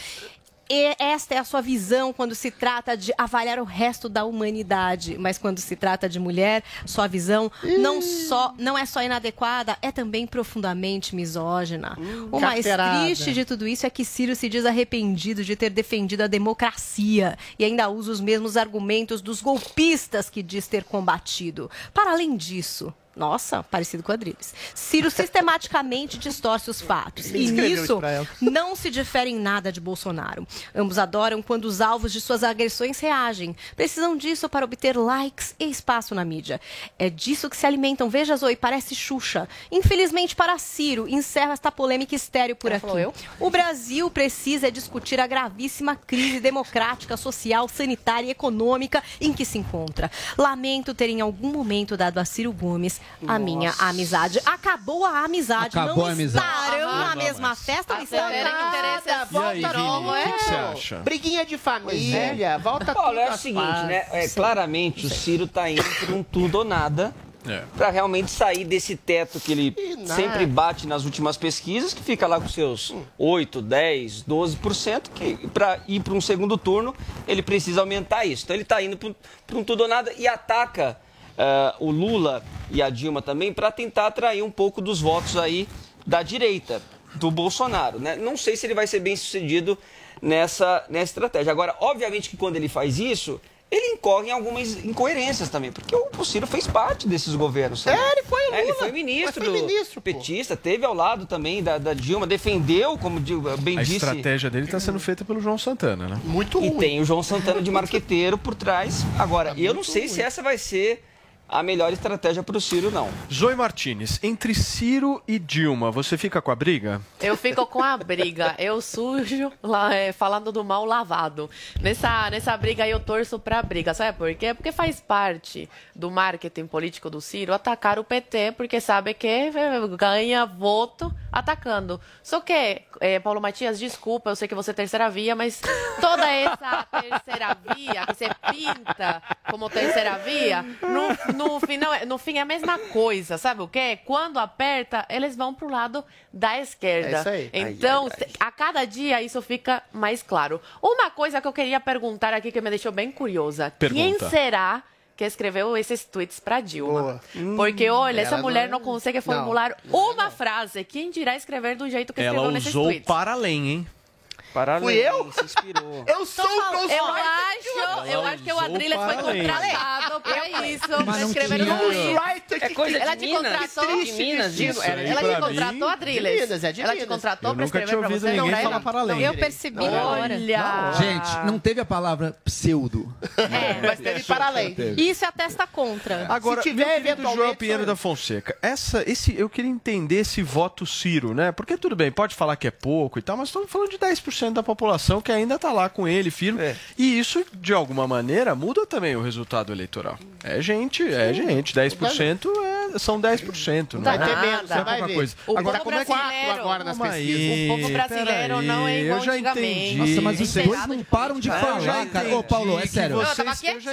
E esta é a sua visão quando se trata de avaliar o resto da humanidade, mas quando se trata de mulher, sua visão não só não é só inadequada, é também profundamente misógina. o mais carteirada. triste de tudo isso é que Ciro se diz arrependido de ter defendido a democracia e ainda usa os mesmos argumentos dos golpistas que diz ter combatido. Para além disso, nossa, parecido com Adriles. Ciro sistematicamente *laughs* distorce os fatos. E nisso ela? não se diferem em nada de Bolsonaro. Ambos adoram quando os alvos de suas agressões reagem. Precisam disso para obter likes e espaço na mídia. É disso que se alimentam. Veja, Zoe, parece Xuxa. Infelizmente para Ciro, encerra esta polêmica estéreo por aqui. O Brasil precisa discutir a gravíssima crise democrática, social, sanitária e econômica em que se encontra. Lamento ter em algum momento dado a Ciro Gomes a minha amizade. Acabou a amizade. Acabou não a amizade. estarão Não na mesma mais. festa, não estarão. que interessa é aí, volta logo, o que é. que você acha? Briguinha de família, é. volta Paulo, tudo é o seguinte, né? É, claramente o Ciro tá indo por um tudo ou nada. É. Para realmente sair desse teto que ele nada. sempre bate nas últimas pesquisas, que fica lá com seus 8, 10, 12%, que para ir para um segundo turno, ele precisa aumentar isso. Então ele está indo para um tudo ou nada e ataca ah, o Lula e a Dilma também para tentar atrair um pouco dos votos aí da direita, do Bolsonaro. Né? Não sei se ele vai ser bem sucedido nessa, nessa estratégia. Agora, obviamente que quando ele faz isso, ele incorre em algumas incoerências também, porque o, Ciro fez parte desses governos. sabe? É, ele foi o É, ele Lula. foi ministro, foi ministro, pô. petista, teve ao lado também da, da Dilma, defendeu, como bem A disse. estratégia dele está sendo feita pelo João Santana, né? Muito E tem o João Santana de marqueteiro por trás. Agora, eu não sei se essa vai ser a melhor estratégia para o Ciro, não. Zoe Martinez, entre Ciro e Dilma, você fica com a briga? Eu fico com a briga. Eu sujo, lá, é, falando do mal lavado. Nessa, nessa briga aí eu torço pra briga. Sabe por quê? Porque faz parte do marketing político do Ciro atacar o PT, porque sabe que ganha voto atacando. Só que, é, Paulo Matias, desculpa, eu sei que você é terceira via, mas toda essa terceira via que você pinta como terceira via, no, no, final, é- no fim é a mesma coisa, sabe o quê? Quando aperta, eles vão pro lado da esquerda. É isso aí. Então, se- a cada dia isso fica mais claro. Uma coisa que eu queria perguntar aqui que me deixou bem curiosa. Quem Pergunta. será que escreveu esses tweets pra Dilma? Porque, olha, essa ela mulher não- não, consegue Não. formular uma frase. Quem dirá escrever do jeito que Ela escreveu nesses usou tweets? para além, hein? Para Fui eu? se inspirou. *laughs* Eu sou o Eu Ghostwriter. acho, eu acho que o Adriles foi contratado pra isso, Mas pra não escrever tinha- no É que- coisa Ela de te contratou? De Minas, Isso, isso. era- Ela te contratou, é de Ela te contratou Eu pra escrever pra você? Não, falar além. Eu percebi agora. Olha! Gente, não teve a palavra pseudo. *laughs* Mas teve para além. Isso é testa contra. Agora, Se tiver, eventualmente, João Pinheiro eu. da Fonseca, essa, esse, eu queria entender esse voto Ciro, né? Porque tudo bem, pode falar que é pouco e tal, mas estamos falando de 10% da população que ainda está lá com ele, firme. É. E isso, de alguma maneira, muda também o resultado eleitoral. É gente, é gente. 10% é, são 10%, não Vai é? ter menos, é vai ver. coisa. O Agora, como é que... agora nas pesquisas. aí, O povo brasileiro peraí, não é igual eu já entendi. Nossa, mas os dois não param de Eu falar, já cara. Ô, Paulo, é sério. Eu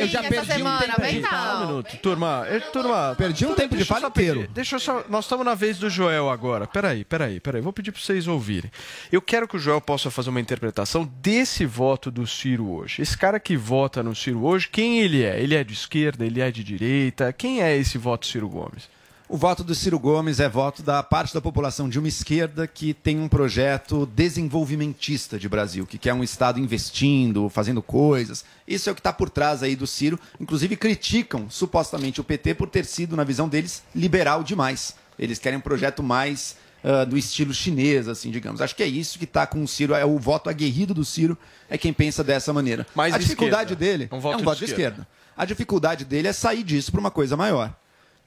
já essa perdi um semana, tempo vem de um minuto, turma. Turma Perdi um tempo de fala inteiro. Deixa eu só. Nós estamos na vez do Joel agora. Peraí, peraí, peraí. Vou pedir para vocês ouvirem. Eu quero que o Joel possa fazer uma interpretação desse voto do Ciro hoje. Esse cara que vota no Ciro hoje, quem ele é? Ele é de esquerda? Ele é de direita? Quem é esse voto Ciro Gomes? O voto do Ciro Gomes é voto da parte da população de uma esquerda que tem um projeto desenvolvimentista de Brasil, que quer um Estado investindo, fazendo coisas. Isso é o que está por trás aí do Ciro. Inclusive criticam supostamente o PT por ter sido, na visão deles, liberal demais. Eles querem um projeto mais ah, do estilo chinês, assim, digamos. Acho que é isso que está com o Ciro, é o voto aguerrido do Ciro, é quem pensa dessa maneira. Mais a de dificuldade esquerda. dele Um voto é um de voto de esquerda. esquerda. A dificuldade dele é sair disso para uma coisa maior.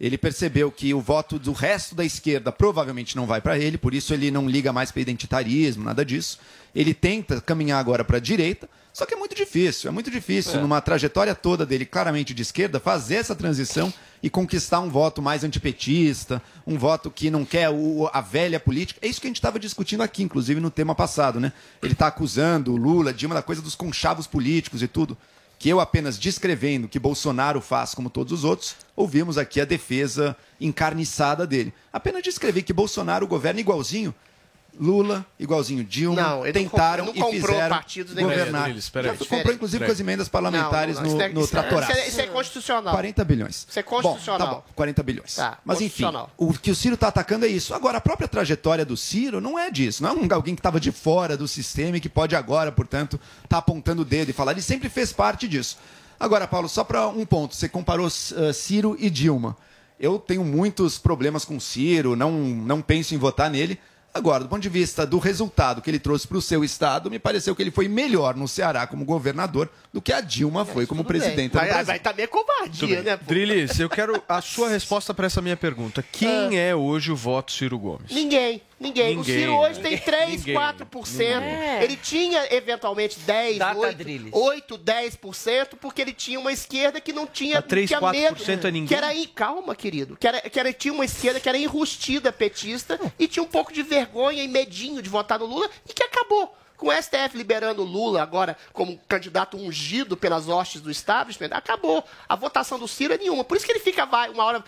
Ele percebeu que o voto do resto da esquerda provavelmente não vai para ele, por isso ele não liga mais para identitarismo, nada disso. Ele tenta caminhar agora para a direita, só que é muito difícil, é muito difícil, numa trajetória toda dele claramente de esquerda, fazer essa transição e conquistar um voto mais antipetista, um voto que não quer o- a velha política. É isso que a gente estava discutindo aqui, inclusive no tema passado, né? Ele está acusando o Lula, Dilma da coisa dos conchavos políticos e tudo que eu apenas descrevendo que Bolsonaro faz como todos os outros, ouvimos aqui a defesa encarniçada dele. Apenas descrevi que Bolsonaro governa igualzinho Lula, igualzinho Dilma, Não, ele não tentaram comprou- não e comprou fizeram partidos nem governar. Já espera comprou, inclusive, com as emendas parlamentares Não, não, não, no, é- no isso é- tratoraço. Isso é, isso é constitucional. 40 bilhões. Isso é constitucional. Bom, tá bom, 40 bilhões. Tá, Mas enfim, o que o Ciro está atacando é isso. Agora, a própria trajetória do Ciro não é disso. Não é um, alguém que estava de fora do sistema e que pode agora, portanto, estar apontando o dedo e falar. Ele sempre fez parte disso. Agora, Paulo, só para um ponto. Você comparou uh, Ciro e Dilma. Eu tenho muitos problemas com o Ciro, não, não penso em votar nele. Agora, do ponto de vista do resultado que ele trouxe para o seu estado, me pareceu que ele foi melhor no Ceará como governador do que a Dilma foi como presidente Vai, vai também é Tudo covardia, né? pô? Drilis, eu quero a sua resposta para essa minha pergunta. Quem é hoje o voto Ciro Gomes? Ninguém, ninguém. O Ninguém, Ciro hoje tem 3, Ninguém. 4%. Ninguém. Ele tinha, eventualmente, 10, Data 8, Drilis. 8, 10%, porque ele tinha uma esquerda que não tinha, Mas 3, tinha 4% medo. é ninguém? Que era, calma, querido. Que era, que era, tinha uma esquerda que era enrustida petista e tinha um pouco de vergonha e medinho de votar no Lula e que acabou. Com o STF liberando o Lula agora como candidato ungido pelas hostes do establishment, acabou. A votação do Ciro é nenhuma. Por isso que ele fica, vai, uma hora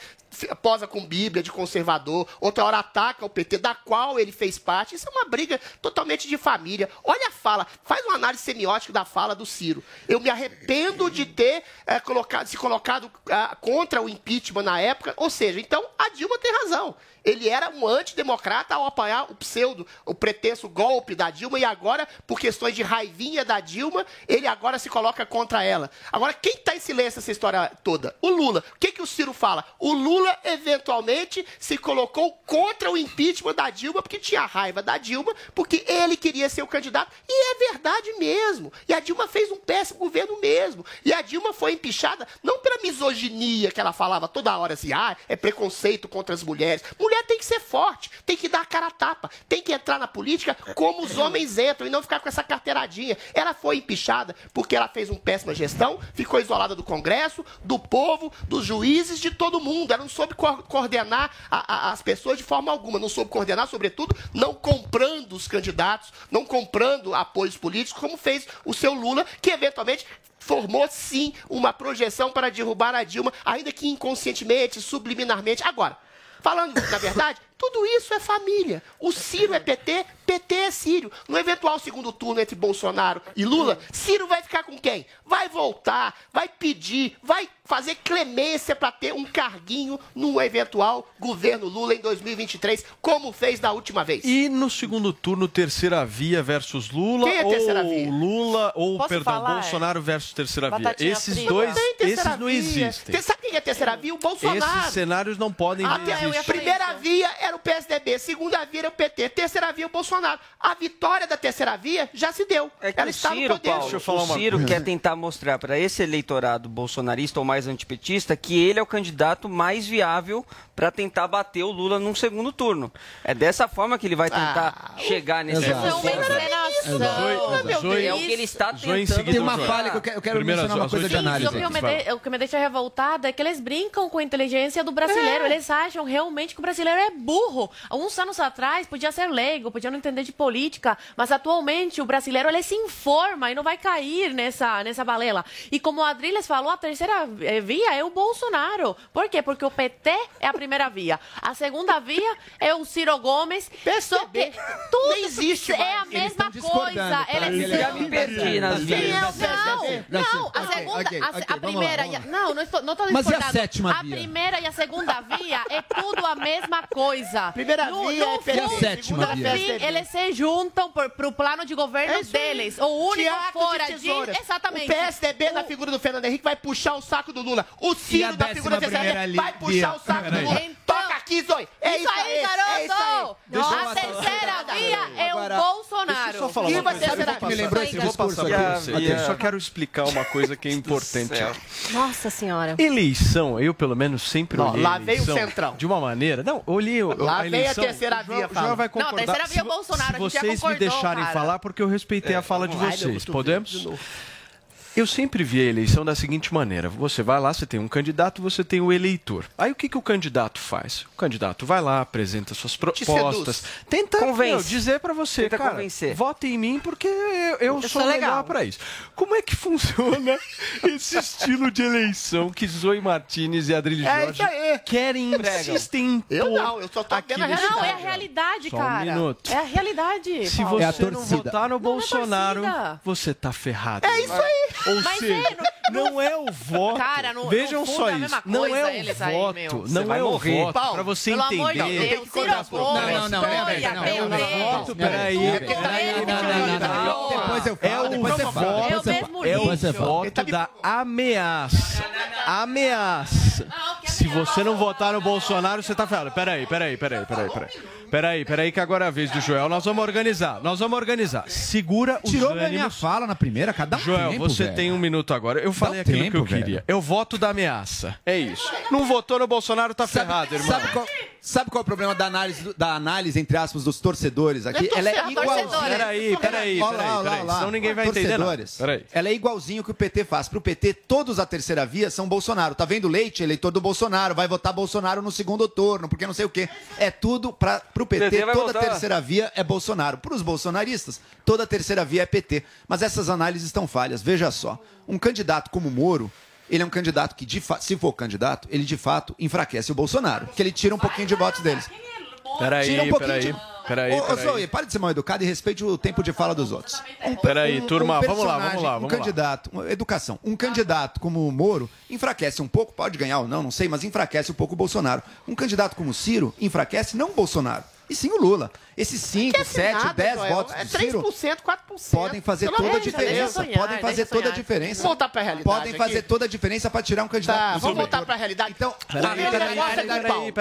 posa com Bíblia de conservador, outra hora ataca o PT, da qual ele fez parte. Isso é uma briga totalmente de família. Olha a fala, faz uma análise semiótica da fala do Ciro. Eu me arrependo de ter eh, colocado, se colocado ah, contra o impeachment na época. Ou seja, então a Dilma tem razão. Ele era um antidemocrata ao apanhar o pseudo, o pretenso golpe da Dilma e agora, por questões de raivinha da Dilma, ele agora se coloca contra ela. Agora, quem está em silêncio essa história toda? O Lula. O que, que o Ciro fala? O Lula, eventualmente, se colocou contra o impeachment da Dilma, porque tinha raiva da Dilma, porque ele queria ser o candidato. E é verdade mesmo. E a Dilma fez um péssimo governo mesmo. E a Dilma foi empichada, não pela misoginia que ela falava toda hora assim, ah, é preconceito contra as mulheres. Mulher tem que ser forte, tem que dar a cara a tapa, tem que entrar na política como os homens entram e não ficar com essa carteiradinha. Ela foi empichada porque ela fez uma péssima gestão, ficou isolada do Congresso, do povo, dos juízes, de todo mundo. Ela não soube co- coordenar a- a- as pessoas de forma alguma, não soube coordenar, sobretudo, não comprando os candidatos, não comprando apoios políticos, como fez o seu Lula, que eventualmente formou sim uma projeção para derrubar a Dilma, ainda que inconscientemente, subliminarmente. Agora, falando na verdade, tudo isso é família. O Ciro é PT, PT é Ciro. No eventual segundo turno entre Bolsonaro e Lula, Ciro vai ficar com quem? Vai voltar, vai pedir, vai fazer clemência para ter um carguinho no eventual governo Lula em 2023, como fez da última vez. E no segundo turno, terceira via versus Lula Quem é ou terceira via? Lula ou Posso perdão, falar? Bolsonaro versus terceira via? Batatinha Esses frita. dois, Não esses não via. existem. Você sabe quem é terceira via? O Bolsonaro. Esses cenários não podem A te- existir. primeira via era o PSDB, segunda via era o PT, terceira via o Bolsonaro. A vitória da terceira via já se deu. É que Ela o está no Ciro, poder. Paulo, o Ciro quer tentar mostrar para esse eleitorado bolsonarista ou mais antipetista que ele é o candidato mais viável para tentar bater o Lula num segundo turno. É dessa forma que ele vai tentar chegar nesse Exato. Isso é uma Deus. É o que ele está tentando. Tem uma falha que eu quero, eu quero mencionar uma coisa de análise. o, que eu me de- o que me deixa revoltada é que eles brincam com a inteligência do brasileiro. Eles acham realmente que o brasileiro é burro. Há uns anos atrás podia ser leigo, podia não entender de política, mas atualmente o brasileiro ele se informa e não vai cair nessa, nessa balela. E como a Adriles falou, a terceira eh, via é o Bolsonaro. Por quê? Porque o PT é a primeira via. A segunda via é o Ciro Gomes. Que tudo Nem existe é a mesma discordando, coisa. tá? Eles Ele já me perdi nas vias. Não, não, a segunda, ok, a, ok, a vamos primeira, lá, a- não, não estou, não estou Mas e a discordando. sétima A via? primeira e a segunda via é tudo a mesma coisa. Primeira no, via no é E a fim, sétima no via? fim, eles se juntam por, pro plano de governo É isso aí. deles. O único Tiago fora de de, tesouras. exatamente. O PSDB na figura do Fernando Henrique vai puxar o saco do Lula. O Ciro na figura do décima PSDB vai puxar o saco do. Lula. Toca aqui, Zoe. É isso aí, é garoto! É isso aí. Deixa a terceira via é o Bolsonaro. Deixa eu só falar E uma vai coisa. que passar- me lembrou esse discurso aqui? Eu só quero explicar uma coisa que é importante. Nossa senhora. Eleição, eu pelo menos sempre olhei lá a veio o Centrão. de uma maneira. Não, eu olhei o- Lá a veio a eleição. terceira o João, via, João fala. vai Não, concordar. terceira via Se é Bolsonaro, Se a gente já vocês me deixarem cara. falar, porque eu respeitei a fala de lá. vocês. Podemos? Eu sempre vi a eleição da seguinte maneira: você vai lá, você tem um candidato, você tem o eleitor. Aí o que, que o candidato faz? O candidato vai lá, apresenta suas propostas, seduz. tenta meu, dizer para você, Tenta cara, convencer. vote em mim porque eu, eu Eu sou legal. para isso. Como é que funciona *laughs* esse estilo de eleição que Zoe Martinez e Adrilho É Jorge querem, insistem em Eu não, eu só tô aqui. Não, é a realidade, Só um cara. minuto. É a realidade. Se Paulo. você não votar no Bolsonaro, torcida. você tá ferrado. É isso aí. Ou Mas seja, é, não é o voto. Cara, no- Vejam no só é isso. Não é o eles aí, voto. meu. Não é o voto. Paulo, Pra você pelo amor de entender. Deus, Ciro Não, não, não, não, não, Deus. voto, peraí. Não, não, não, não. Depois eu É falo, o depois voto, fala. É o fala. é o voto da ameaça. Ameaça. Se você não votar no Bolsonaro, você tá ferrado. Peraí, peraí, peraí, peraí, peraí. Peraí, peraí, que agora é a vez do Joel. Nós vamos organizar. Nós vamos organizar. Segura os Tirou minha ânimos. fala na primeira, cada um Joel, tempo, você velho. tem um minuto agora. Eu falei aquilo tempo, que eu velho. queria. Eu voto da ameaça. É isso. Não votou no Bolsonaro, tá ferrado, irmão. Sabe qual, sabe qual é o problema da análise, da análise, entre aspas, dos torcedores aqui? É Ela é igualzinha. Peraí, peraí, peraí, peraí. Senão ninguém vai entender. Peraí. Ela é igualzinho que o PT faz. Pro PT, todos a terceira via são Bolsonaro. Tá vendo Leite, eleitor do Bolsonaro, vai votar Bolsonaro no segundo turno, porque não sei o quê. É tudo pra, pro PT, PT toda a terceira via é Bolsonaro. Pros bolsonaristas, toda a terceira via é PT. Mas essas análises estão falhas. Veja só, um candidato como Moro, ele é um candidato que, se for candidato, ele de fato enfraquece o Bolsonaro, porque ele tira um pouquinho de votos deles. Peraí, Tira um pouquinho peraí. de- Peraí, Ô, ô, peraí. Zoe, para de ser mal educado e respeite o tempo de fala dos outros. Um, Peraí, turma, vamos lá, vamos lá, Um vamos lá. candidato, educação. Um candidato como o Moro enfraquece um pouco, pode ganhar ou não, não sei, mas enfraquece um pouco o Bolsonaro. Um candidato como o Ciro enfraquece não o Bolsonaro, e sim o Lula. Esses 5, 7, Nada, 10 Joel. votos É do Ciro 3%, 4%. podem fazer toda a diferença. Sonhar, podem fazer toda a diferença. Vamos voltar pra realidade Podem fazer aqui. toda a diferença para tirar um candidato. Tá, vamos voltar eleitor. pra realidade. Então, a realidade, é a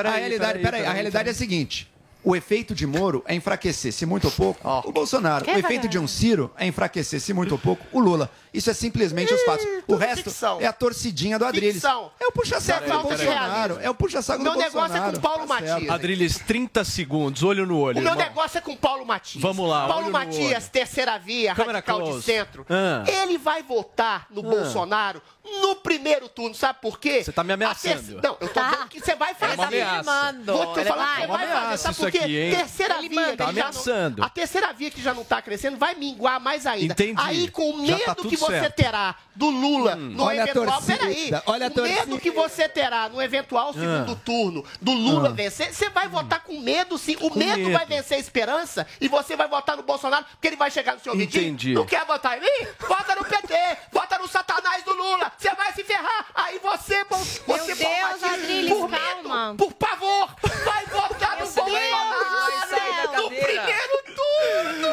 peraí, a realidade é a seguinte. O efeito de Moro é enfraquecer, se muito ou pouco, o Bolsonaro. O efeito de um Ciro é enfraquecer, se muito ou pouco, o Lula. Isso é simplesmente os fatos. O resto ficção. é a torcidinha do Adrilles. Ficção. É o puxa-saco do. Bolsonaro. É o puxa-saco do Meu Bolsonaro. negócio é com Paulo Tá. Matias. Adriles, 30 segundos, olho no olho. O meu irmão. negócio é com Paulo Matias. Vamos lá, olho Paulo no Matias, olho. terceira via, Câmera radical close. de centro. Ah. Ele vai votar no Bolsonaro no primeiro turno, sabe por quê? Você tá me ameaçando. A ter- Não, eu tô dizendo que você vai fazer. uma ameaça. Vou te falar vai. que você É uma vai fazer, ameaça sabe isso por quê? aqui, hein? Terceira via, Tá já não- ameaçando. a terceira via que já não tá crescendo vai minguar mais ainda. Entendi. Aí com medo tá tudo que você certo. terá do Lula no Olha a eventual, torcida, peraí, olha a o medo que você terá no eventual segundo Ah. turno do Lula vencer, você vai votar com medo sim. O medo, medo. vai vencer a esperança e você vai votar no Bolsonaro porque ele vai chegar no seu ouvidinho. Entendi. Não quer votar em mim? Vota no PT, vota no satanás do Lula. Você vai se ferrar. Aí você, Bol- Meu você Deus, Adriles, por calma. medo, por pavor, vai votar no Deus Bolsonaro do céu. no primeiro turno.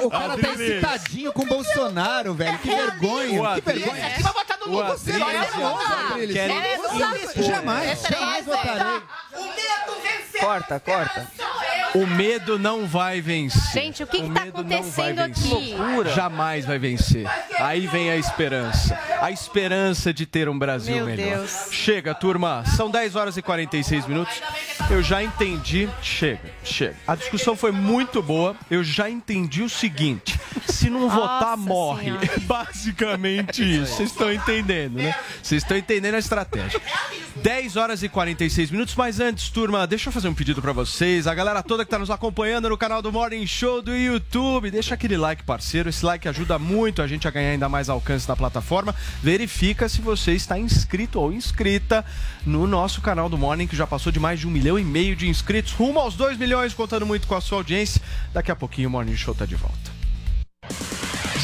O cara tá excitadinho com o Bolsonaro, velho. Que vergonha. O Que vergonha. Esse aqui vai votar no Lula. É É Lula. impor. Jamais, jamais vai votarei. votar. O medo vencer. Corta, corta. O medo não vai vencer. Gente, o que tá vai acontecendo aqui? Jamais vai vencer. Aí vem a esperança. A esperança de ter um Brasil Meu melhor. Deus. Chega, turma. São 10 horas e 46 minutos. Eu já entendi. Chega, chega. A discussão foi muito boa. Eu já entendi o seguinte: se não votar, morre. Senhora. É *laughs* basicamente isso. Vocês estão entendendo, né? Vocês estão entendendo a estratégia. 10 horas e 46 minutos, mas antes, turma, deixa eu fazer um pedido pra vocês. A galera toda que tá nos acompanhando no canal do Morning Show do YouTube, deixa aquele like, parceiro. Esse like ajuda muito a gente a ganhar ainda mais alcance na plataforma. Verifica se você está inscrito ou inscrita no nosso canal do Morning, que já passou de mais de um milhão e meio de inscritos, rumo aos 2 milhões, contando muito com a sua audiência. Daqui a pouquinho o Morning Show tá de volta.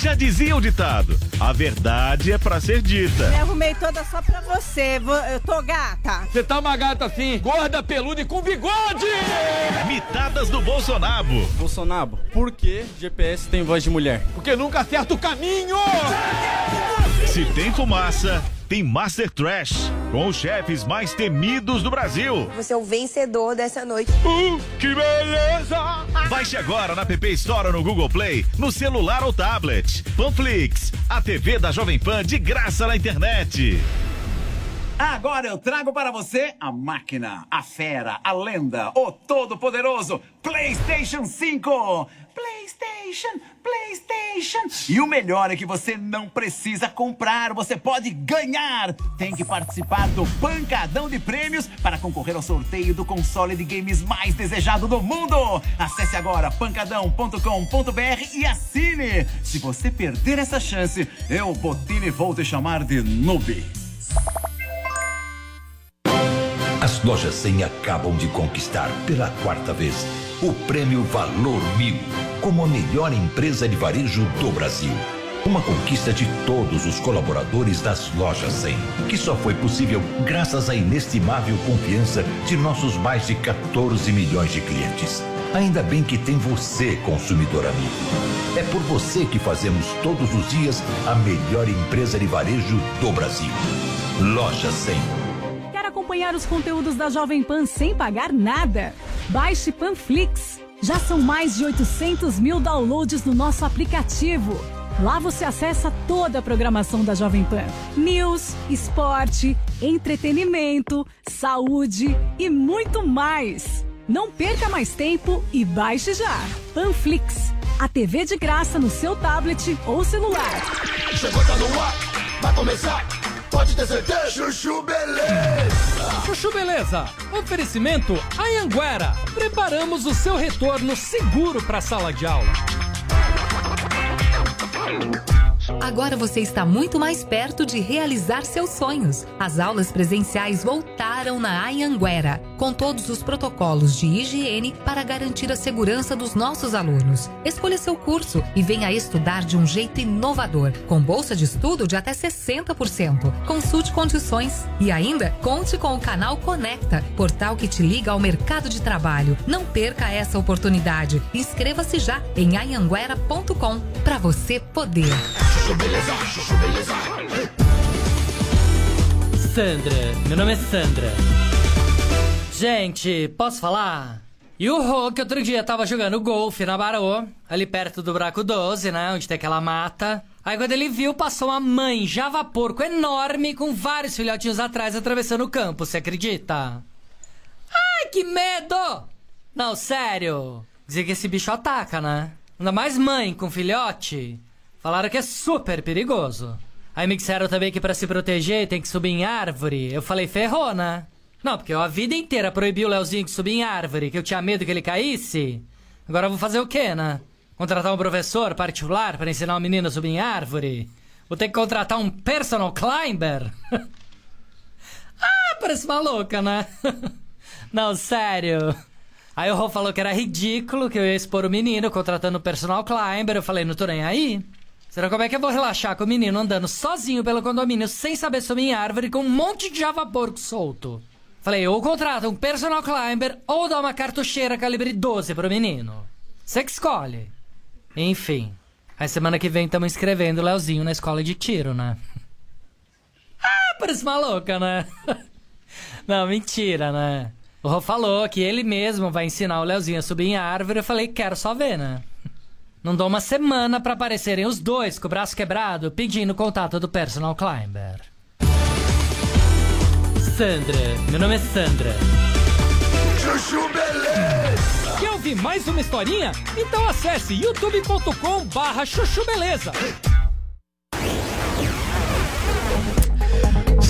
Já dizia o ditado: a verdade é pra ser dita. Me arrumei toda só pra você. Eu tô gata. Você tá uma gata assim, gorda, peluda e com bigode! Mitadas do Bolsonaro. Bolsonaro, por que GPS tem voz de mulher? Porque nunca acerta o caminho! Se tem fumaça, tem Master Trash, com os chefes mais temidos do Brasil. Você é o vencedor dessa noite. Uh, que beleza! Baixe agora na PP Store ou no Google Play, no celular ou tablet. Panflix, a TV da Jovem Pan de graça na internet. Agora eu trago para você a máquina, a fera, a lenda, o todo-poderoso PlayStation 5. PlayStation, PlayStation. E o melhor é que você não precisa comprar, você pode ganhar. Tem que participar do Pancadão de Prêmios para concorrer ao sorteio do console de games mais desejado do mundo. Acesse agora pancadão.com.br e assine. Se você perder essa chance, eu, Botini, vou te chamar de noob. As lojas 100 acabam de conquistar pela quarta vez o prêmio Valor Mil como a melhor empresa de varejo do Brasil. Uma conquista de todos os colaboradores das lojas 100, que só foi possível graças à inestimável confiança de nossos mais de 14 milhões de clientes. Ainda bem que tem você, consumidor amigo. É por você que fazemos todos os dias a melhor empresa de varejo do Brasil. Loja 100. Acompanhar os conteúdos da Jovem Pan sem pagar nada? Baixe Panflix. Já são mais de 800 mil downloads no nosso aplicativo. Lá você acessa toda a programação da Jovem Pan: news, esporte, entretenimento, saúde e muito mais. Não perca mais tempo e baixe já. Panflix, a TV de graça no seu tablet ou celular. Chegou, tá no ar, vai começar. Pode ter certeza, Chuchu Beleza. Chuchu Beleza, oferecimento Anhanguera. Preparamos o seu retorno seguro para a sala de aula. Agora você está muito mais perto de realizar seus sonhos. As aulas presenciais voltaram na Anhanguera, com todos os protocolos de higiene para garantir a segurança dos nossos alunos. Escolha seu curso e venha estudar de um jeito inovador, com bolsa de estudo de até 60%. Consulte condições e ainda conte com o canal Conecta, portal que te liga ao mercado de trabalho. Não perca essa oportunidade. Inscreva-se já em anhanguera.com para você poder. Sandra, meu nome é Sandra. Gente, posso falar? E o Rô, que outro dia tava jogando golfe na Barô, ali perto do Buraco 12, né? Onde tem aquela mata. Aí quando ele viu, passou uma mãe java porco enorme com vários filhotinhos atrás atravessando o campo, você acredita? Ai, que medo! Não, sério. Dizer que esse bicho ataca, né? Ainda mais mãe com filhote. Falaram que é super perigoso. Aí me disseram também que pra se proteger tem que subir em árvore. Eu falei, ferrou, né? Não, porque eu a vida inteira proibi o Leozinho de subir em árvore, que eu tinha medo que ele caísse. Agora eu vou fazer o quê, né? Contratar um professor particular pra ensinar o menino a subir em árvore? Vou ter que contratar um personal climber? *laughs* ah, parece maluca, né? *laughs* Não, sério. Aí o Rô falou que era ridículo, que eu ia expor o menino contratando um personal climber. Eu falei, não tô nem aí. Será como é que eu vou relaxar com o menino andando sozinho pelo condomínio sem saber subir em árvore com um monte de java porco solto? Falei, ou contrata um personal climber ou dá uma cartucheira calibre 12 pro menino. Você que escolhe. Enfim. Aí semana que vem estamos inscrevendo o Leozinho na escola de tiro, né? *laughs* ah, parece maluca, né? *laughs* Não, mentira, né? O Rô falou que ele mesmo vai ensinar o Leozinho a subir em árvore. Eu falei, quero só ver, né? Não dou uma semana pra aparecerem os dois com o braço quebrado pedindo contato do personal climber. Sandra, meu nome é Sandra. Chuchu Beleza. Quer ouvir mais uma historinha? Então acesse youtube.com barra chuchu beleza.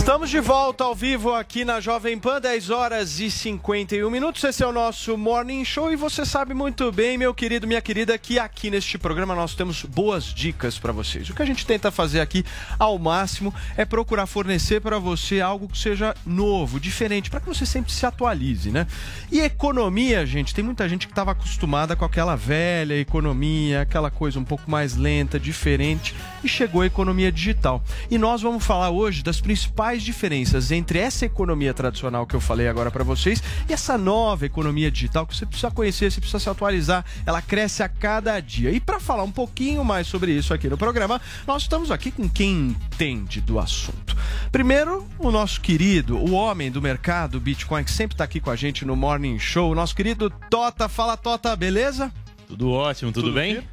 Estamos de volta ao vivo aqui na Jovem Pan, 10 horas e 51 minutos. Esse é o nosso Morning Show e você sabe muito bem, meu querido, minha querida, que aqui neste programa nós temos boas dicas para vocês. O que a gente tenta fazer aqui ao máximo é procurar fornecer para você algo que seja novo, diferente, para que você sempre se atualize, né? E economia, gente, tem muita gente que estava acostumada com aquela velha economia, aquela coisa um pouco mais lenta, diferente, e chegou a economia digital. E nós vamos falar hoje das principais diferenças entre essa economia tradicional que eu falei agora para vocês e essa nova economia digital que você precisa conhecer, você precisa se atualizar, ela cresce a cada dia. E para falar um pouquinho mais sobre isso aqui no programa, nós estamos aqui com quem entende do assunto. Primeiro, o nosso querido, o homem do mercado Bitcoin, que sempre está aqui com a gente no Morning Show, o nosso querido Tota. Fala, Tota, beleza? Tudo ótimo, tudo, bem? firme.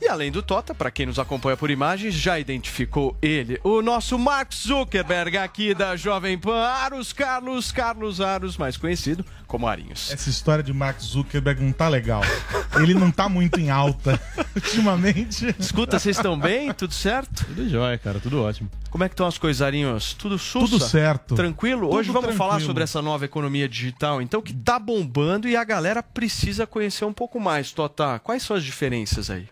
E além do Tota, para quem nos acompanha por imagens, já identificou ele, o nosso Mark Zuckerberg aqui da Jovem Pan, Aros Carlos, Carlos Aros, mais conhecido como Arinhos. Essa história de Mark Zuckerberg não tá legal. Ele não tá muito em alta *laughs* ultimamente. Escuta, vocês estão bem? Tudo certo? Tudo jóia, cara, tudo ótimo. Como é que estão as coisas, Arinhos? Tudo sussa? Tudo certo. Tranquilo? Tudo Hoje vamos tranquilo. falar sobre essa nova economia digital, então, que tá bombando e a galera precisa conhecer um pouco mais. Tota, quais são as diferenças aí?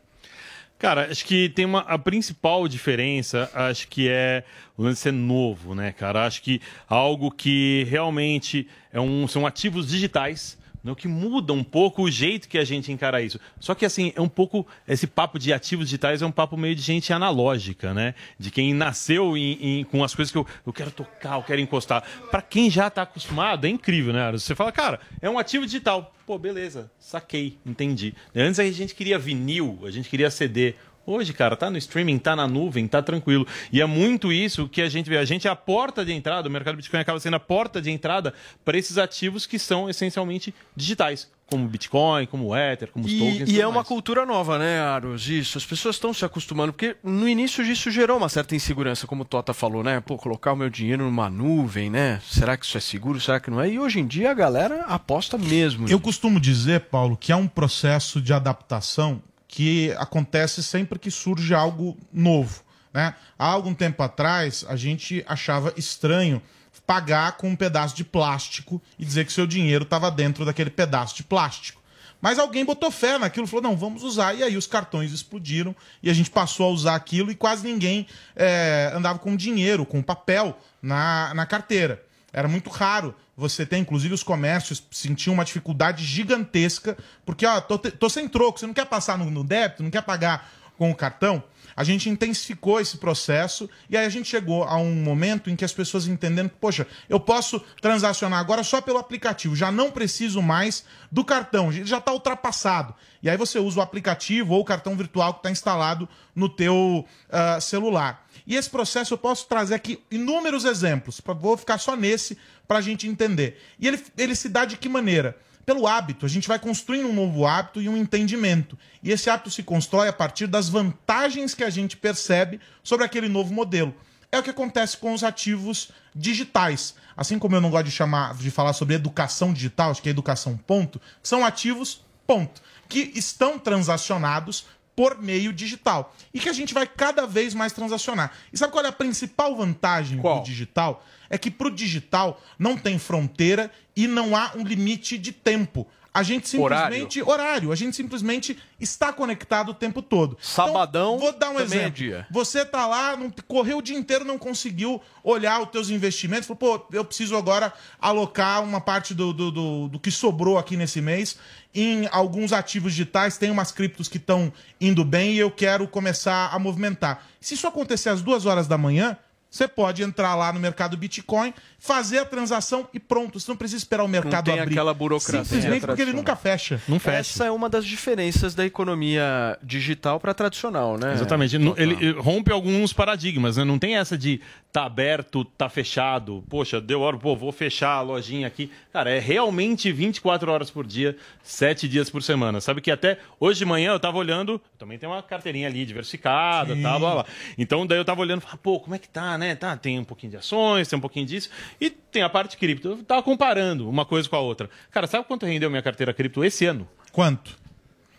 Cara, acho que tem uma a principal diferença, acho que é o lance ser novo, né, cara? Acho que algo que realmente é um, são ativos digitais, né, o que muda um pouco o jeito que a gente encara isso. Só que assim, é um pouco esse papo de ativos digitais é um papo meio de gente analógica, né? De quem nasceu em- em- com as coisas que eu, eu quero tocar, eu quero encostar. Para quem já tá acostumado, é incrível, né? Você fala, cara, é um ativo digital. Pô, beleza, saquei, entendi. Antes a gente queria vinil, a gente queria CD. Hoje, cara, tá no streaming, tá na nuvem, tá tranquilo. E é muito isso que a gente vê. A gente é a porta de entrada, o mercado Bitcoin acaba sendo a porta de entrada para esses ativos que são essencialmente digitais, como Bitcoin, como o Ether, como os tokens. E, e é uma mais. cultura nova, né, Aros? Isso. As pessoas estão se acostumando, porque no início isso gerou uma certa insegurança, como o Tota falou, né? Pô, colocar o meu dinheiro numa nuvem, né? Será que isso é seguro? Será que não é? E hoje em dia a galera aposta mesmo. Eu costumo dizer, Paulo, que é um processo de adaptação que acontece sempre que surge algo novo. Né? Há algum tempo atrás, a gente achava estranho pagar com um pedaço de plástico e dizer que seu dinheiro estava dentro daquele pedaço de plástico. Mas alguém botou fé naquilo, falou, não, vamos usar. E aí os cartões explodiram e a gente passou a usar aquilo e quase ninguém é, andava com dinheiro, com papel na, na carteira. Era muito raro você ter, inclusive os comércios sentiam uma dificuldade gigantesca, porque, ó, tô, tô sem troco, você não quer passar no, no débito, não quer pagar com o cartão. A gente intensificou esse processo e aí a gente chegou a um momento em que as pessoas entendendo que, poxa, eu posso transacionar agora só pelo aplicativo, já não preciso mais do cartão, já está ultrapassado. E aí você usa o aplicativo ou o cartão virtual que está instalado no teu ah, celular. E esse processo eu posso trazer aqui inúmeros exemplos, vou ficar só nesse para a gente entender. E ele, ele se dá de que maneira? Pelo hábito, a gente vai construindo um novo hábito e um entendimento. E esse hábito se constrói a partir das vantagens que a gente percebe sobre aquele novo modelo. É o que acontece com os ativos digitais. Assim como eu não gosto de chamar, de falar sobre educação digital, acho que é educação ponto, são ativos ponto, que estão transacionados por meio digital. E que a gente vai cada vez mais transacionar. E sabe qual é a principal vantagem do digital? É que pro digital não tem fronteira e não há um limite de tempo. A gente simplesmente. Horário. A gente simplesmente está conectado o tempo todo. Sabadão Então, vou dar um é exemplo. dia. Você tá lá, não, correu o dia inteiro, não conseguiu olhar os teus investimentos, falou, pô, eu preciso agora alocar uma parte do, do, do, do que sobrou aqui nesse mês em alguns ativos digitais, tem umas criptos que estão indo bem e eu quero começar a movimentar. Se isso acontecer às duas horas da manhã, você pode entrar lá no mercado Bitcoin, fazer a transação e pronto. Você não precisa esperar o mercado tem abrir. aquela burocracia Simplesmente porque ele nunca fecha. Essa é uma das diferenças da economia digital para tradicional, né? Exatamente. Não- Ele rompe alguns paradigmas, né? Não tem essa de tá aberto, tá fechado. Poxa, deu hora, pô, vou fechar a lojinha aqui. Cara, é realmente 24 horas por dia, 7 dias por semana. Sabe que até hoje de manhã eu tava olhando, também tem uma carteirinha ali diversificada, Sim. tá, blá, blá. Então daí eu tava olhando, falava, pô, como é que tá, né? Tá, tem um pouquinho de ações, tem um pouquinho disso e tem a parte cripto. Eu tava comparando uma coisa com a outra. Cara, sabe quanto rendeu minha carteira cripto esse ano? Quanto?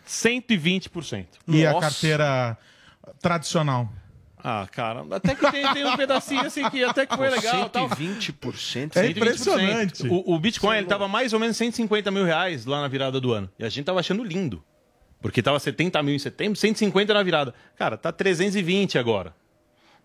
120%. E a carteira tradicional? Ah, cara, até que tem, tem um pedacinho assim que até que foi legal. tal. 120%. É 120%. impressionante. O, o Bitcoin ele tava mais ou menos 150 mil reais lá na virada do ano. E a gente tava achando lindo. Porque tava 70 mil em setembro, 150 na virada. Cara, tá 320 agora.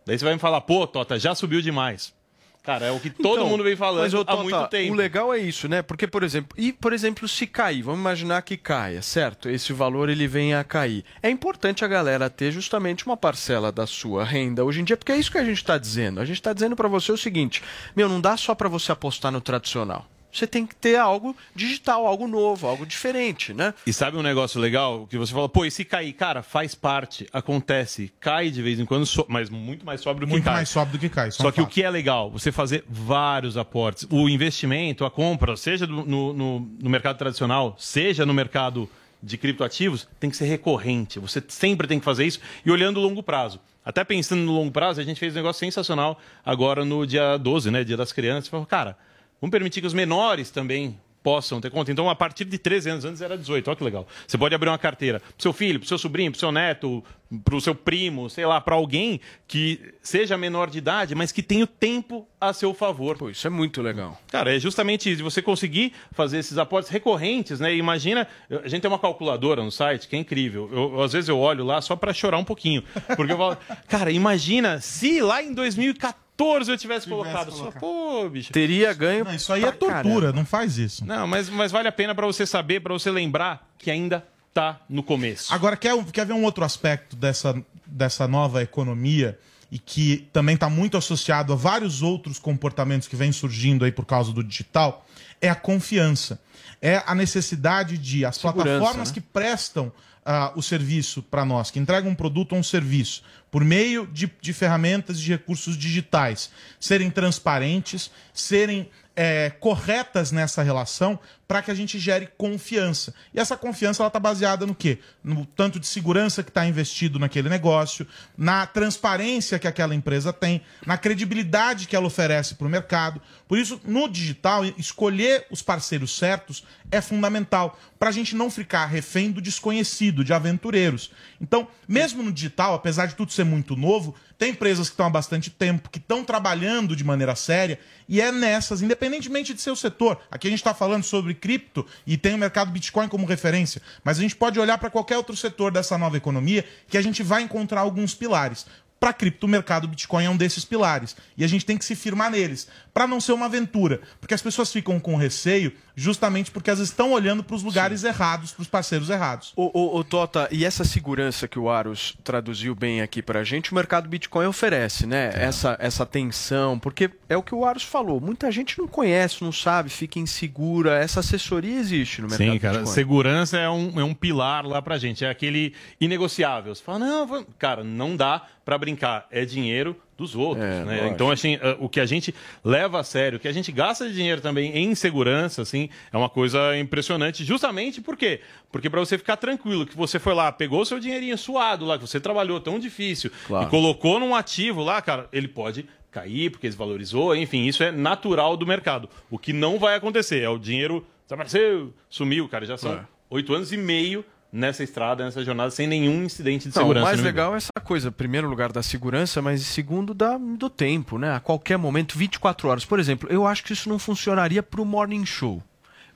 Daí você vai me falar, pô, Tota, já subiu demais. Cara, é o que todo Então, mundo vem falando mas, ô, há Tota, muito tempo. O legal é isso, né? Porque, por exemplo, e por exemplo, se cair, vamos imaginar que caia, certo? Esse valor ele venha a cair. É importante a galera ter justamente uma parcela da sua renda hoje em dia, porque é isso que a gente está dizendo. A gente está dizendo para você o seguinte: meu, não dá só para você apostar no tradicional. Você tem que ter algo digital, algo novo, algo diferente, né? E sabe um negócio legal que você fala, pô, e se cair? Cara, faz parte, acontece, cai de vez em quando, so- mas muito mais sobe do que Muito cai. mais sobe do que cai. é Só um que o fato. que é legal, você fazer vários aportes. O investimento, a compra, seja no, no, no mercado tradicional, seja no mercado de criptoativos tem que ser recorrente. Você sempre tem que fazer isso e olhando o longo prazo. Até pensando no longo prazo, a gente fez um negócio sensacional agora no dia 12, né? Dia das crianças. Falou, cara, vamos permitir que os menores também possam ter conta. Então, a partir de 13 anos, antes era 18, olha que legal. Você pode abrir uma carteira pro seu filho, pro seu sobrinho, pro seu neto, pro seu primo, sei lá, para alguém que seja menor de idade, mas que tenha o tempo a seu favor. Pô, isso é muito legal. Cara, é justamente isso. Você conseguir fazer esses aportes recorrentes, né? Imagina, a gente tem uma calculadora no site que é incrível. Eu, às vezes eu olho lá só para chorar um pouquinho. Porque eu falo, *laughs* cara, imagina se lá em 2014 eu tivesse colocado. Só, pô, bicho. Teria ganho. Não, isso aí é tortura, não faz isso. Não, mas, mas vale a pena para você saber, para você lembrar que ainda tá no começo. Agora, quer, quer ver um outro aspecto dessa, dessa nova economia e que também está muito associado a vários outros comportamentos que vêm surgindo aí por causa do digital? É a confiança. É a necessidade de as Segurança, plataformas né? que prestam ah, o serviço para nós, que entregam um produto ou um serviço, por meio de, de ferramentas de recursos digitais, serem transparentes, serem é, corretas nessa relação para que a gente gere confiança. E essa confiança está baseada no quê? No tanto de segurança que está investido naquele negócio, na transparência que aquela empresa tem, na credibilidade que ela oferece para o mercado. Por isso, no digital, escolher os parceiros certos é fundamental para a gente não ficar refém do desconhecido, de aventureiros. Então, mesmo no digital, apesar de tudo ser muito novo, tem empresas que estão há bastante tempo, que estão trabalhando de maneira séria, e é nessas, independentemente de seu setor. Aqui a gente está falando sobre cripto e tem o mercado Bitcoin como referência, mas a gente pode olhar para qualquer outro setor dessa nova economia que a gente vai encontrar alguns pilares. Para cripto, o mercado Bitcoin é um desses pilares. E a gente tem que se firmar neles, para não ser uma aventura. Porque as pessoas ficam com receio justamente porque elas estão olhando para os lugares errados, para os parceiros errados. Ô, ô, ô, Tota, e essa segurança que o Aros traduziu bem aqui pra gente, o mercado Bitcoin oferece, né? Essa, essa tensão, porque é o que o Aros falou. Muita gente não conhece, não sabe, fica insegura. Essa assessoria existe no mercado Sim, cara, Bitcoin. segurança é um, é um pilar lá pra gente, é aquele inegociável. Você fala, não, vamos- cara, não dá pra brincar, é dinheiro dos outros, né? lógico. Então, assim, eh, o que a gente leva a sério, o que a gente gasta de dinheiro também em segurança, assim, é uma coisa impressionante, justamente por quê? Porque pra você ficar tranquilo, que você foi lá, pegou seu dinheirinho suado lá, que você trabalhou tão difícil Claro. e colocou num ativo lá, cara, ele pode cair porque desvalorizou, enfim, isso é natural do mercado. O que não vai acontecer é o dinheiro desapareceu, sumiu, cara, já são É. oito anos e meio nessa estrada, nessa jornada, sem nenhum incidente de Não, o segurança. mais no legal é essa coisa, primeiro lugar da segurança, mas segundo da, do tempo, né? A qualquer momento, 24 horas. Por exemplo, eu acho que isso não funcionaria pro morning show.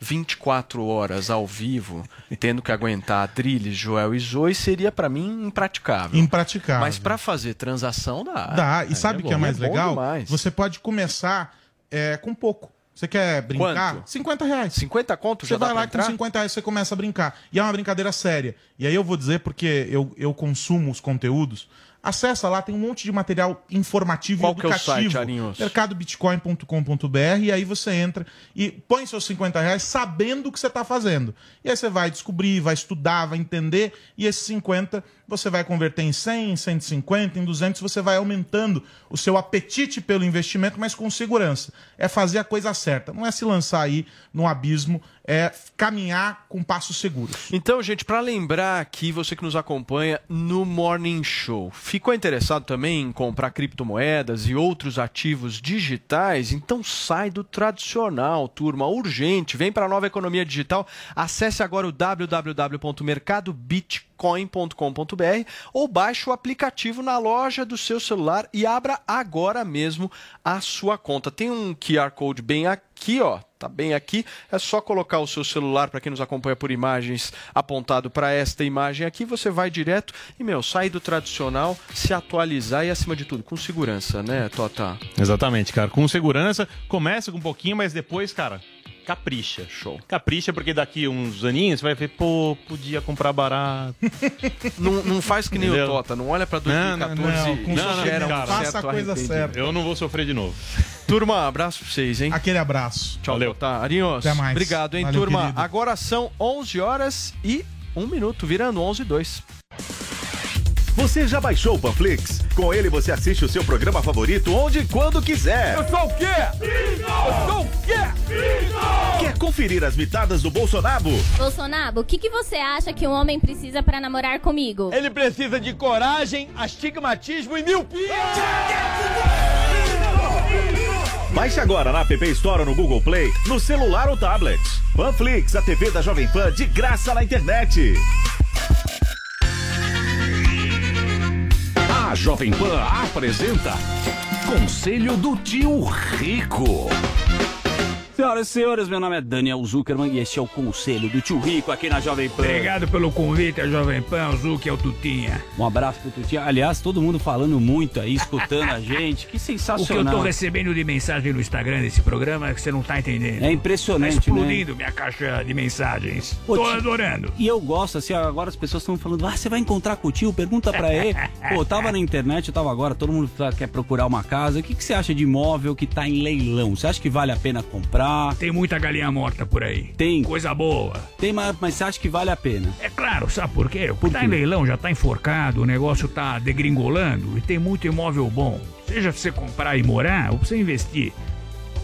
24 horas ao vivo, tendo que aguentar Adrilles, Joel e Zoe, seria pra mim impraticável. Impraticável. Mas pra fazer transação dá. Dá. E sabe o que é mais bom legal? demais. Você pode começar é, com pouco. Você quer brincar? Quanto? 50 reais. 50 conto Você já vai lá entrar? com 50 reais você começa a brincar. E é uma brincadeira séria. E aí eu vou dizer, porque eu, eu consumo os conteúdos. Acessa lá, tem um monte de material informativo Qual e que é o educativo. site, mercadobitcoin.com.br e aí você entra e põe seus 50 reais sabendo o que você está fazendo. E aí você vai descobrir, vai estudar, vai entender, e esses 50 você vai converter em 100, em 150, em 200, você vai aumentando o seu apetite pelo investimento, mas com segurança. É fazer a coisa certa, não é se lançar aí no abismo, é caminhar com passos seguros. Então, gente, para lembrar aqui, você que nos acompanha no Morning Show, ficou interessado também em comprar criptomoedas e outros ativos digitais? Então sai do tradicional, turma, urgente. Vem para a nova economia digital. Acesse agora o www.mercadobitcoin.com.br ou baixe o aplicativo na loja do seu celular e abra agora mesmo a sua conta. Tem um QR Code bem aqui, ó. Tá bem aqui. É só colocar o seu celular para quem nos acompanha por imagens apontado para esta imagem aqui. Você vai direto e, meu, sair do tradicional, se atualizar e, acima de tudo, com segurança, né, Tota? Exatamente, cara. Com segurança, começa com um pouquinho, mas depois, cara, capricha. Show. Capricha, porque daqui uns aninhos você vai ver, pô, podia comprar barato. *laughs* não, não faz que nem Entendeu? o Tota, não olha para Não, 2014 não, não, com e gera um cara. certo arrependimento. Eu não vou sofrer de novo. *laughs* Turma, abraço pra vocês, hein? Aquele abraço. Tchau, Tota. Arinhos, Até mais. obrigado, hein, Valeu, turma? querido. Agora são 11 horas e 1 minuto, virando 11 e 2. Você já baixou o Panflix? Com ele você assiste o seu programa favorito onde e quando quiser. Eu sou o quê? Eu sou o quê? Quer conferir as mitadas do Bolsonaro? Bolsonaro, o que, que você acha que um homem precisa pra namorar comigo? Ele precisa de coragem, astigmatismo e miopia. Baixe agora na App Store ou no Google Play, no celular ou tablet. Panflix, a TV da Jovem Pan de graça na internet. A Jovem Pan apresenta Conselho do Tio Rico. Senhoras e senhores, meu nome é Daniel Zuckerman e este é o Conselho do Tio Rico aqui na Jovem Pan. Obrigado pelo convite, a Jovem Pan, o Zuc é o Tutinha. Um abraço pro Tutinha. Aliás, todo mundo falando muito aí, escutando a gente. Que O que eu sensacional. tô recebendo de mensagem no Instagram desse programa é que você não tá entendendo. É impressionante, Tá explodindo minha caixa de mensagens. Ô, tô tio- adorando. E eu gosto, assim, agora as pessoas estão falando, ah, você vai encontrar com o tio, pergunta pra ele. *laughs* Pô, eu tava na internet, eu tava agora, todo mundo tá- quer procurar uma casa. O que, que você acha de imóvel que tá em leilão? Você acha que vale a pena comprar? Tem muita galinha morta por aí. Tem. Coisa boa. Tem, mas, mas você acha que vale a pena? É claro, sabe por quê? Por tá quê? em leilão, já tá enforcado, o negócio tá degringolando e tem muito imóvel bom. Seja pra você comprar e morar ou pra você investir.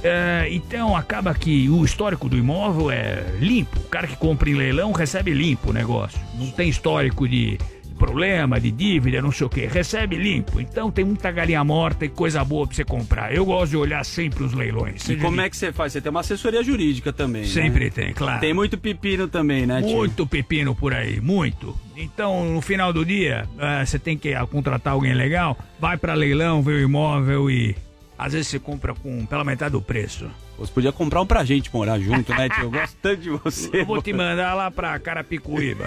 É, então acaba que o histórico do imóvel é limpo. O cara que compra em leilão recebe limpo o negócio. Não tem histórico de problema, de dívida, não sei o que. Recebe limpo. Então tem muita galinha morta e coisa boa pra você comprar. Eu gosto de olhar sempre os leilões. E como é que você faz? Você tem uma assessoria jurídica também, né? Sempre tem, claro. Tem muito pepino também, né, tio? Muito pepino por aí, muito. Então, no final do dia, ah, você tem que ah, contratar alguém legal, vai pra leilão, vê o imóvel e às vezes você compra com pela metade do preço. Você podia comprar um pra gente morar junto, né, tio? Eu gosto tanto de você. Eu vou te mandar lá pra Carapicuíba.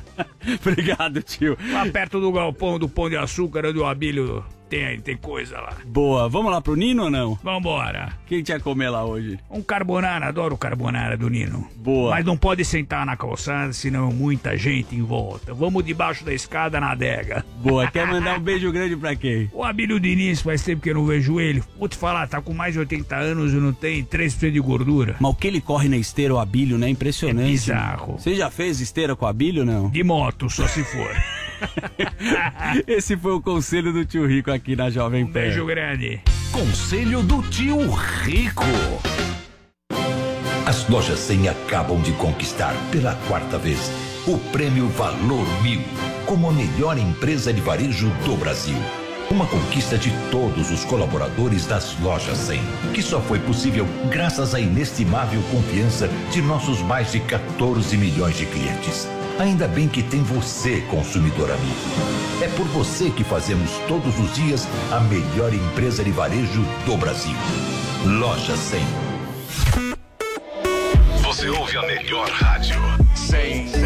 *laughs* Obrigado, tio. Lá perto do galpão do Pão de Açúcar do Abílio tem, tem coisa lá. Boa, vamos lá pro Nino ou não? Vambora. O que a gente ia comer lá hoje? Um carbonara, adoro o carbonara do Nino. Boa. Mas não pode sentar na calçada, senão muita gente em volta. Vamos debaixo da escada na adega. Boa, quer *laughs* mandar um beijo grande pra quem? O Abílio Diniz, faz tempo que eu não vejo ele. Vou te falar, tá com mais de 80 anos e não tem 3% de gordura. Mas o que ele corre na esteira, o Abílio, né? Impressionante. É bizarro. Você já fez esteira com o Abílio, não? De moto, só se for. *laughs* *laughs* Esse foi o conselho do tio Rico aqui na Jovem Pan. Beijo grande. Conselho do Tio Rico. As lojas 100 acabam de conquistar pela quarta vez o prêmio Valor Mil como a melhor empresa de varejo do Brasil. Uma conquista de todos os colaboradores das lojas 100, que só foi possível graças à inestimável confiança de nossos mais de 14 milhões de clientes. Ainda bem que tem você, consumidor amigo. É por você que fazemos todos os dias a melhor empresa de varejo do Brasil. Loja 100. Você ouve a melhor rádio. 100,9.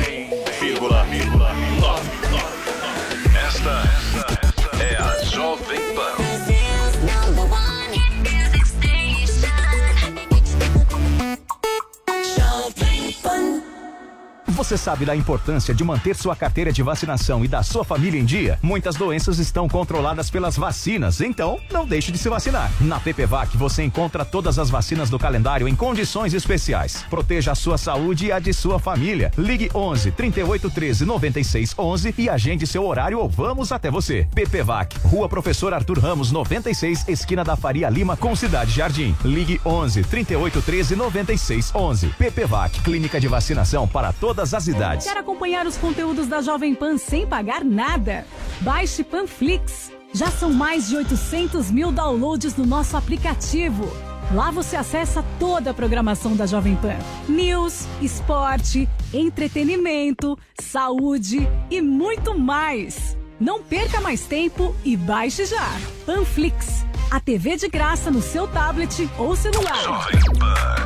Você sabe da importância de manter sua carteira de vacinação e da sua família em dia? Muitas doenças estão controladas pelas vacinas, então não deixe de se vacinar. Na PPVAC você encontra todas as vacinas do calendário em condições especiais. Proteja a sua saúde e a de sua família. Ligue 11 38 13 96 11 e agende seu horário ou vamos até você. PPVAC, Rua Professor Arthur Ramos 96, esquina da Faria Lima com Cidade Jardim. Ligue 11 38 13 96 11. PPVAC, clínica de vacinação para todas as idades. Quer acompanhar os conteúdos da Jovem Pan sem pagar nada? Baixe Panflix. Já são mais de 800 mil downloads no nosso aplicativo. Lá você acessa toda a programação da Jovem Pan: news, esporte, entretenimento, saúde e muito mais. Não perca mais tempo e baixe já. Panflix, a TV de graça no seu tablet ou celular. An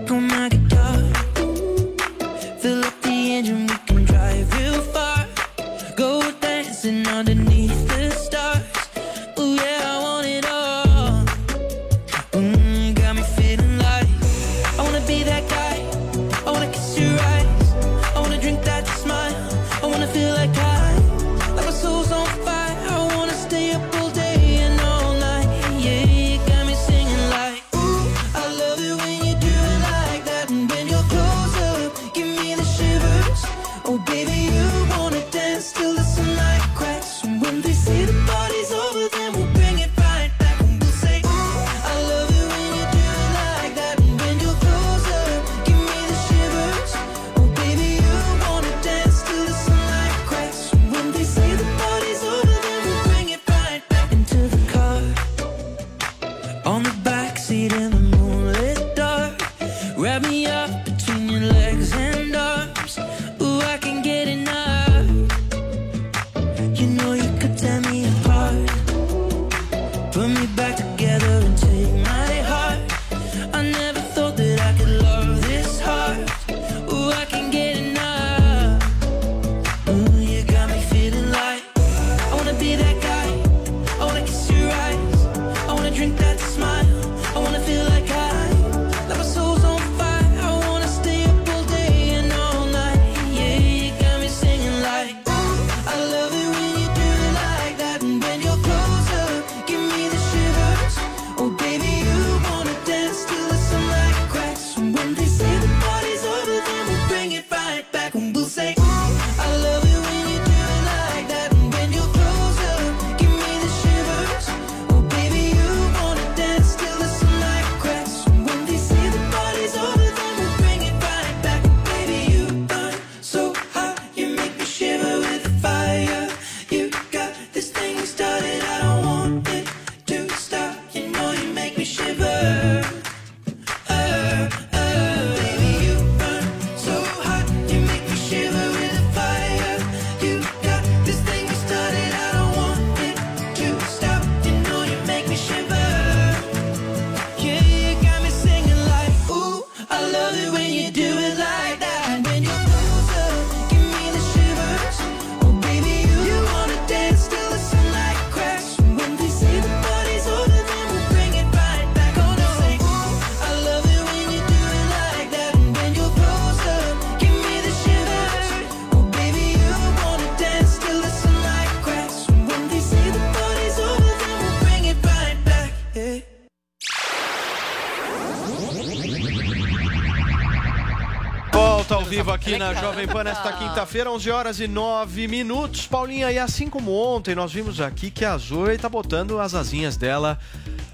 vivo aqui na Jovem Pan nesta quinta-feira, 11 horas e 9 minutos. Paulinha, e assim como ontem, nós vimos aqui que a Zoe tá botando as asinhas dela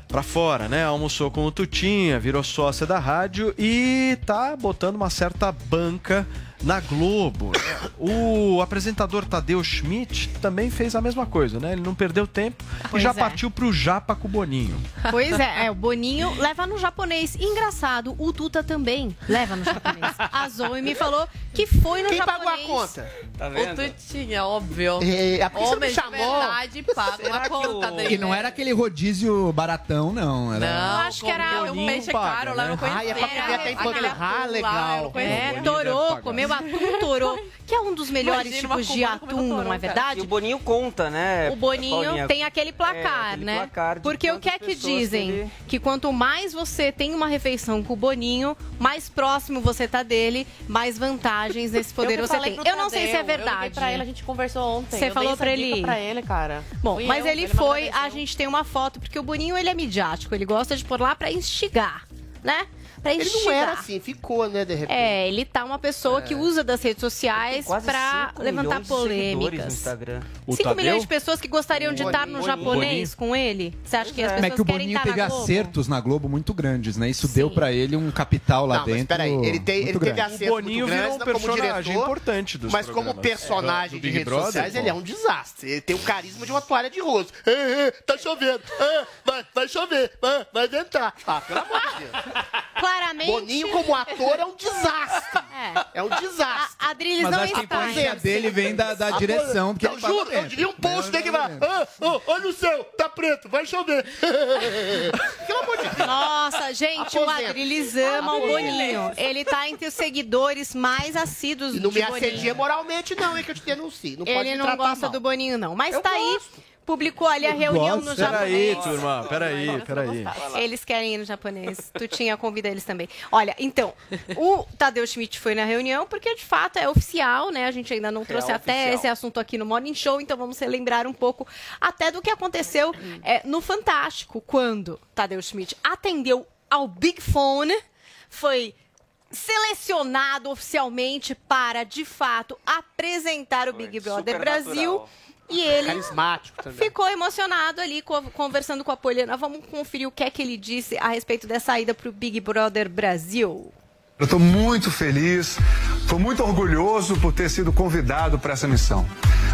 pra fora, né? Almoçou com o Tutinha, virou sócia da rádio e tá botando uma certa banca na Globo. O apresentador Tadeu Schmidt também fez a mesma coisa, né? Ele não perdeu tempo e Pois já é. partiu pro Japa com o Boninho. Pois é, é, o Boninho leva no japonês. Engraçado, o Tuta também leva no japonês. A Zoe me falou que foi no Quem japonês. pagou a conta? Tá O Tutinha, óbvio. É, a Homem me chamou. de verdade paga a conta dele. E não era aquele rodízio baratão, não. Era... Não, acho que era um peixe paga, caro lá, né? eu conheci. Ah, é pra comer até enquanto- Ah, lá, legal. É, torou, comeu atum, torou, que é um dos melhores Imagina tipos de atum, não é verdade? E o Boninho conta, né? O Boninho Paulinha? tem aquele placar, É, aquele né? placar Porque o que é que dizem? que ele- Que quanto mais você tem uma refeição com o Boninho, mais próximo você tá dele, mais vantagens nesse *laughs* poder Eu você tem. Eu não sei se é Eu verdade. liguei pra ele, a gente conversou ontem. Você eu falou dei essa pra dica ele? pra ele, cara. Bom, Fui mas eu, ele me foi, a gente tem uma foto, porque o Boninho ele é midiático, ele gosta de pôr lá pra instigar, né? Pra Ele não era assim, ficou, né, de repente. É, ele tá uma pessoa que usa das redes sociais 5 levantar no polêmicas. Instagram. 5 milhões de pessoas que gostariam de estar no japonês com ele? Você acha que as Como é pessoas que o querem Boninho estar teve na Globo? acertos na Globo muito grandes, né? Isso deu pra ele um capital lá Não, mas dentro. peraí, ele, tem, muito ele teve grande. acerto O Boninho muito grande virou um como personagem diretor, importante dos Mas como personagem Do de redes Brother, sociais, pô. ele é um desastre. Ele tem o carisma de uma toalha de rosto. É, é, tá chovendo. É, vai, vai chover. Vai, vai ventar. Ah, pelo amor de Deus. Claramente. Boninho como ator é um desastre. *laughs* É. É um desastre. A Adriles Mas não acho que a está. influência dele vem da, da direção. Porque Eu juro, eu diria um post dele que vai. Ah, oh, olha o céu, tá preto, vai chover. *laughs* Pelo amor de Deus. Nossa, gente, o. Adriles ama o. Boninho. Ele tá entre os seguidores mais assíduos E não de me Boninho. assedia moralmente, não, hein, que eu te denuncio. Não pode Ele me não gosta mal. do Boninho, não. Mas Eu tá aí. Publicou ali a reunião no Peraí, japonês. turma, peraí, peraí. Eles querem ir no japonês. Tu tinha convida eles também. Olha, então, *laughs* o Tadeu Schmidt foi na reunião porque de fato é oficial, né? A gente ainda não trouxe até oficial. esse assunto aqui no Morning Show, então vamos relembrar um pouco até do que aconteceu é, no Fantástico, quando Tadeu Schmidt atendeu ao Big Fone, foi selecionado oficialmente para, de fato, apresentar o Big Brother Brasil. natural. E ele Carismático também. ficou emocionado ali co- conversando com a Poliana. Vamos conferir o que é que ele disse a respeito dessa ida para o Big Brother Brasil. Eu estou muito feliz, estou muito orgulhoso por ter sido convidado para essa missão.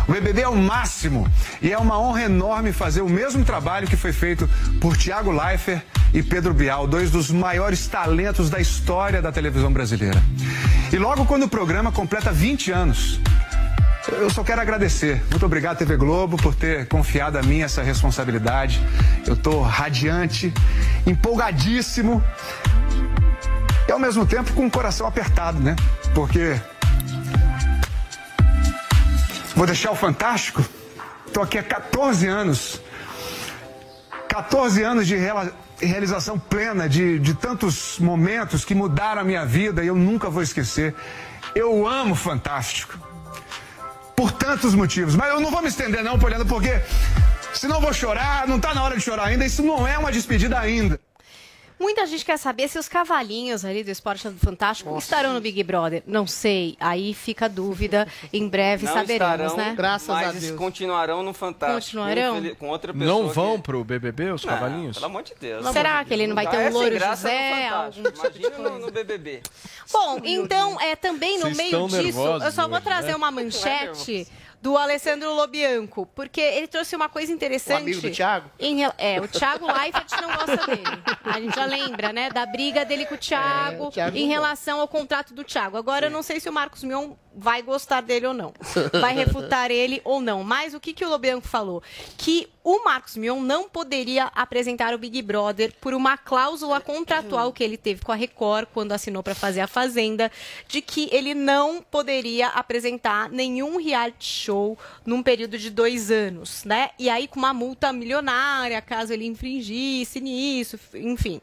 O BBB é o máximo e é uma honra enorme fazer o mesmo trabalho que foi feito por Tiago Leifert e Pedro Bial, dois dos maiores talentos da história da televisão brasileira. E logo quando o programa completa 20 anos, eu só quero agradecer. Muito obrigado, TV Globo, por ter confiado a mim essa responsabilidade. Eu estou radiante, empolgadíssimo e ao mesmo tempo com o coração apertado, né? Porque vou deixar o fantástico. Estou aqui há 14 anos. 14 anos de reala- realização plena, de, de tantos momentos que mudaram a minha vida e eu nunca vou esquecer. Eu amo Fantástico. Por tantos motivos. Mas eu não vou me estender não, Poliana, porque senão eu vou chorar, não tá na hora de chorar ainda, isso não é uma despedida ainda. Muita gente quer saber se os cavalinhos ali do Esporte do Fantástico estarão no Big Brother. Não sei, aí fica a dúvida. Em breve Não saberemos, estarão, né? mas continuarão no Fantástico. Continuarão? Infeliz- Com outra pessoa Não que- vão pro BBB, os Não, cavalinhos? Pelo amor de Deus. Será que ele não vai ter Já um é louro graça José, no Fantástico. algum tipo Imagina no, no BBB. Bom, então, é também no Vocês meio estão disso, nervosos eu só vou hoje, trazer né? uma Não é manchete do Alessandro Lobianco, porque ele trouxe uma coisa interessante. O amigo do Thiago? Em é, o Thiago Leifert não gosta dele. A gente já lembra, né, da briga dele com o Thiago, É, o Thiago em relação ao contrato do Thiago. Agora, eu não sei se o Marcos Mion vai gostar dele ou não. Vai refutar ele ou não. Mas o que, que o Lobianco falou? Que o Marcos Mion não poderia apresentar o Big Brother por uma cláusula contratual que ele teve com a Record quando assinou para fazer a Fazenda, de que ele não poderia apresentar nenhum reality show num período de dois anos, né? E aí com uma multa milionária, caso ele infringisse nisso, enfim.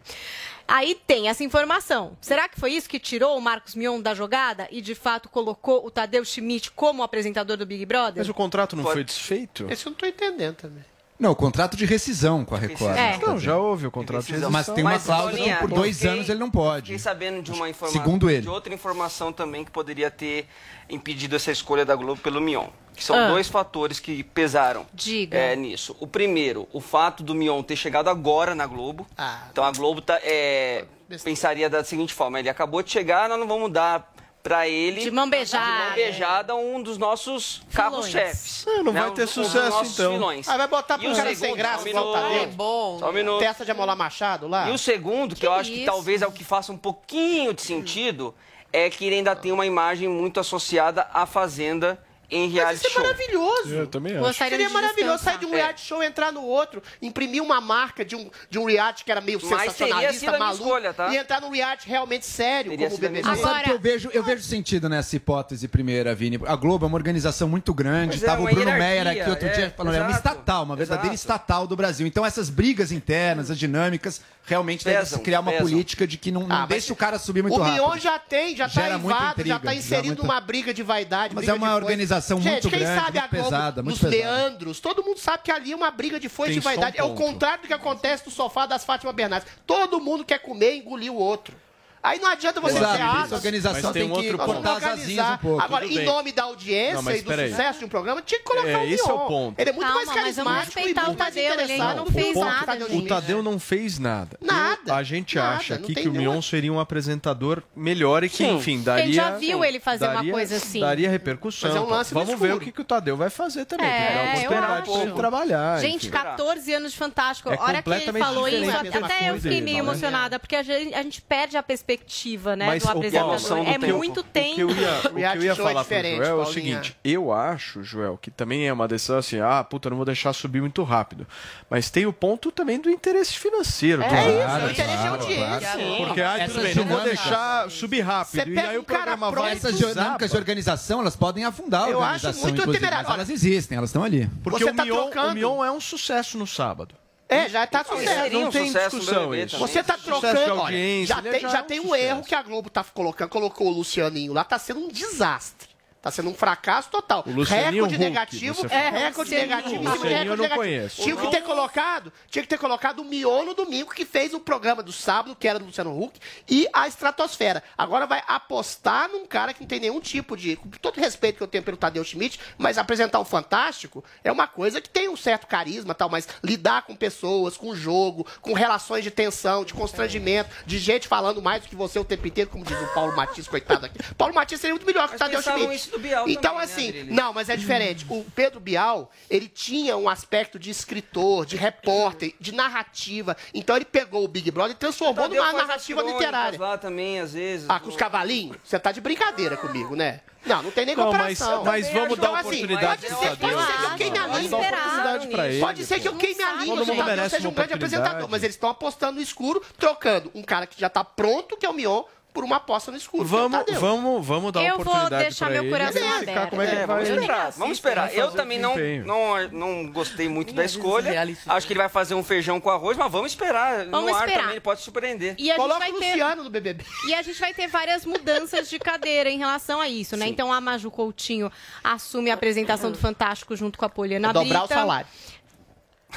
Aí tem essa informação. Será que foi isso que tirou o Marcos Mion da jogada e de fato colocou o Tadeu Schmidt como apresentador do Big Brother? Mas o contrato não foi desfeito? Esse eu não tô entendendo também. Não, o contrato de rescisão com a Record. É. Não, já houve o contrato de rescisão. Mas tem uma Mas, cláusula Boninha, por dois fiquei- anos ele não pode. Fiquei sabendo de uma informação. Segundo ele. De outra informação também que poderia ter impedido essa escolha da Globo pelo Mion. Que são Ah. dois fatores que pesaram Diga. é, nisso. O primeiro, o fato do Mion ter chegado agora na Globo. Ah. Então a Globo tá, é, pensaria da seguinte forma: ele acabou de chegar, nós não vamos dar pra ele. De mão De beijada. mão beijada, um dos nossos carros-chefes. Não né? vai ter Um sucesso, então. vilões. Ah, vai botar E pro o cara segundo, sem graça, só um igual o minuto. Tadeu? É bom. Só um minuto. Testa de Amolar Machado lá? E o segundo, que, eu acho que isso? talvez é o que faça um pouquinho de sentido, é que ele ainda tem uma imagem muito associada à Fazenda em reality Isso é show. maravilhoso. Eu também acho. Gostaria Seria de maravilhoso descansar. sair de um reality show, entrar no outro, imprimir uma marca de um, de um reality que era meio Mas sensacionalista, maluco, escolha, tá? e entrar num reality realmente sério, Teria como o BBB. Sabe que eu vejo, eu vejo sentido nessa hipótese primeira, Vini. A Globo é uma organização muito grande. Pois é, Tava o uma Bruno Meyer aqui outro é, dia falando, é uma estatal, uma verdadeira exato. estatal do Brasil. Então essas brigas internas, as dinâmicas, realmente Pesam, se criar uma pesam. política de que não, não Ah, mas deixa o cara subir muito o rápido. Mion já tem, já tá muita invado, já intriga, tá gera inserido muita- numa briga de vaidade. Mas é uma de Gente, muito quem grande, sabe a muito Globo, pesada, muito nos pesada. meandros, todo mundo sabe que ali é uma briga de foice de só um vaidade. é o contrário do que acontece no sofá das Fátima Bernardes. Todo mundo quer comer e engolir o outro. Aí não adianta você Exato, ser essa asa. organização Mas tem tem, um que outro cortar as asinhas um pouco. Agora, tudo em bem. nome da audiência Não, mas e do sucesso de um programa, tinha que colocar É, o Mion. esse é o ponto. Ele é muito Calma, mais mas vamos carismático e respeitar muito o mais Tadeu, ele ainda não O fez ponto nada, Tadeu. O Tadeu não fez nada. Nada, A gente nada, acha não aqui que o nenhuma- Mion seria um apresentador melhor e que, Sim. enfim, Quem daria. já viu ele fazer uma daria- coisa assim? Daria repercussão. Mas é um lance no Vamos ver o que, que o Tadeu vai fazer também. É, uma eu oportunidade pra ele acho. trabalhar. Gente, enfim. 14 anos de Fantástico. É a hora que ele falou isso, até eu fiquei meio né? emocionada, porque a gente perde a perspectiva perspectiva, né, Mas do o apresentador. É muito tempo. O que eu ia, o que eu ia show é falar pro Joel é o Paulinha. seguinte: eu acho, Joel, que também é uma decisão assim, ah, puta, não vou deixar subir muito rápido. Mas tem o ponto também do interesse financeiro. É do- isso, Claro, o interesse de claro, audiência. claro. Porque, ah, tudo bem, não vou deixar subir rápido. Você E pega aí um o cara programa vai Essas dinâmicas de organização, elas podem afundar a Eu acho organização, muito inclusive, temerário. mas elas existem, elas estão ali. Porque Você o, tá Mion, trocando. o Mion é um sucesso no sábado. É, já tá Não, sucesso. seria um Não tem sucesso discussão isso. também. Você tá de trocando, olha, já ele tem, já já é um tem um erro que a Globo tá colocando, colocou o Lucianinho lá, tá sendo um desastre. Tá sendo um fracasso total. O recorde Huck, negativo, você é, recorde negativo, em Huck. cima de Lucianinho eu recorde não negativo. conheço. Tinha que ter colocado, tinha que ter colocado o Mion no domingo, que fez o programa do sábado, que era do Luciano Huck, e a Estratosfera. Agora vai apostar num cara que não tem nenhum tipo de. Com todo o respeito que eu tenho pelo Tadeu Schmidt, mas apresentar o Fantástico é uma coisa que tem um certo carisma e tal, mas lidar com pessoas, com jogo, com relações de tensão, de constrangimento, de gente falando mais do que você o tempo inteiro, como diz o Paulo Matias, coitado aqui. Paulo Matias seria muito melhor que o Tadeu Schmidt. Do Bial então, também, né, assim, Adriles? não, mas é diferente. O Pedro Bial, ele tinha um aspecto de escritor, de repórter, de narrativa. Então ele pegou o Big Brother e transformou numa narrativa literária. lá também, às vezes. Ah, com os cavalinhos? Você tá de brincadeira comigo, né? Não, não tem nem Não, mas- comparação. mas Então, vamos dar assim, oportunidade pode pro ser, Tadeu. pode ser que eu queime a Vamos língua. dar oportunidade pra ele, Pode ser que eu queime a língua, que merece seja um grande oportunidade. apresentador. Mas eles estão apostando no escuro, trocando um cara que já tá pronto, que é o Mion, por uma aposta no escuro. é o Vamos, vamos, vamos dar Eu vou oportunidade deixar pra meu ele. coração e verificar aberto. como é que É, ele vai... vamos esperar, vamos esperar. Eu também o não, não, não gostei muito da escolha. Acho que ele vai fazer um feijão com arroz, mas vamos esperar. Vamos no ar esperar. também ele pode surpreender. E a gente vai ter... Luciano no BBB. E a gente vai ter várias mudanças de cadeira em relação a isso, né? Então a Maju Coutinho assume a apresentação do Fantástico junto com a Poliana É dobrar o Brita. salário.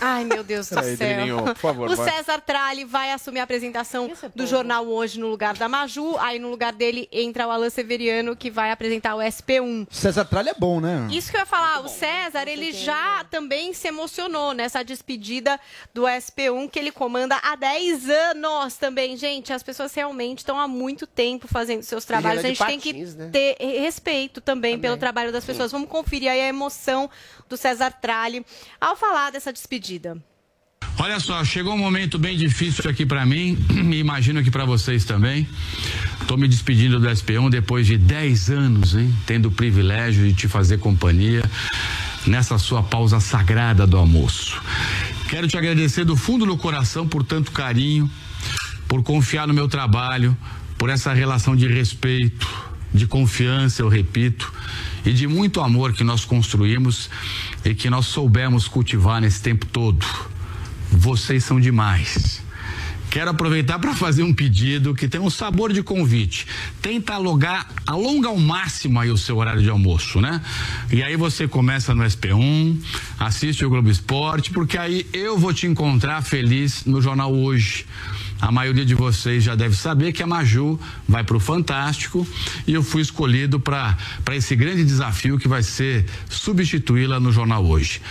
Ai, meu Deus do *laughs* Peraí, céu. Drilinho, por favor, o vai. César Tralli vai assumir a apresentação do jornal hoje no lugar da Maju. Aí no lugar dele entra o Alan Severiano, que vai apresentar o SP1. César Tralha é bom, né? Isso que eu ia falar, o César, ele já também se emocionou nessa despedida do SP1 que ele comanda há 10 anos também. Gente, as pessoas realmente estão há muito tempo fazendo seus trabalhos. A Helena gente de tem que Patins, né? ter respeito também, pelo trabalho das pessoas. Vamos conferir aí a emoção do César Tralli ao falar dessa despedida. Olha só, chegou um momento bem difícil aqui pra mim, e imagino que pra vocês também. Tô me despedindo do SP1 depois de 10 anos, hein? Tendo o privilégio de te fazer companhia nessa sua pausa sagrada do almoço. Quero te agradecer do fundo do coração por tanto carinho, por confiar no meu trabalho, por essa relação de respeito, de confiança, eu repito, e de muito amor que nós construímos e que nós soubemos cultivar nesse tempo todo. Vocês são demais. Quero aproveitar para fazer um pedido que tem um sabor de convite. Tenta alugar, alonga ao máximo aí o seu horário de almoço, né? E aí você começa no SP1, assiste o Globo Esporte, porque aí eu vou te encontrar feliz no jornal hoje. A maioria de vocês já deve saber que a Maju vai para o Fantástico e eu fui escolhido para esse grande desafio que vai ser substituí-la no jornal hoje.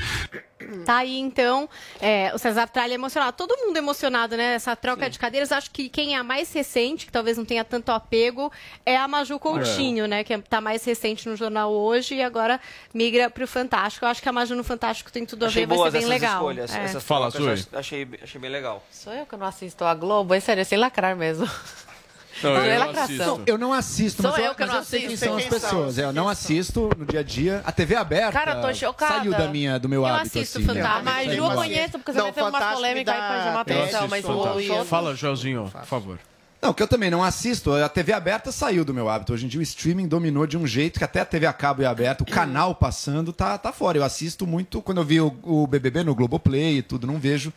Tá aí, então, é, o César Tralli emocionado. Todo mundo emocionado, né? Essa troca de cadeiras. Acho que quem é a mais recente, que talvez não tenha tanto apego, é a Maju Coutinho, né? Que tá mais recente no jornal hoje e agora migra pro Fantástico. Eu acho que a Maju no Fantástico tem tudo a Achei ver, vai ser bem essas legal. escolhas. É. Essas Fala, Zoe. Achei, achei bem legal. Sou eu que não assisto a Globo? É sério, é sem lacrar mesmo. Não, Não, eu é não assisto. Eu não assisto, Sou mas eu eu, que mas não eu sei quem assisto, são as pessoas. É, Eu não assisto no dia a dia. A TV aberta Cara, eu tô chocada. saiu da minha, do meu Eu hábito. assisto assim, Fantástico. né? Mas eu conheço, porque você vai ter uma polêmica aí pra chamar Eu atenção, assisto mas o Fala, Joelzinho, por favor. Não, que eu também não assisto. A TV aberta saiu do meu hábito. Hoje em dia o streaming dominou de um jeito que até a TV a cabo é aberta, o canal passando tá, tá fora. Eu assisto muito quando eu vi o, o BBB no Globoplay e tudo, não vejo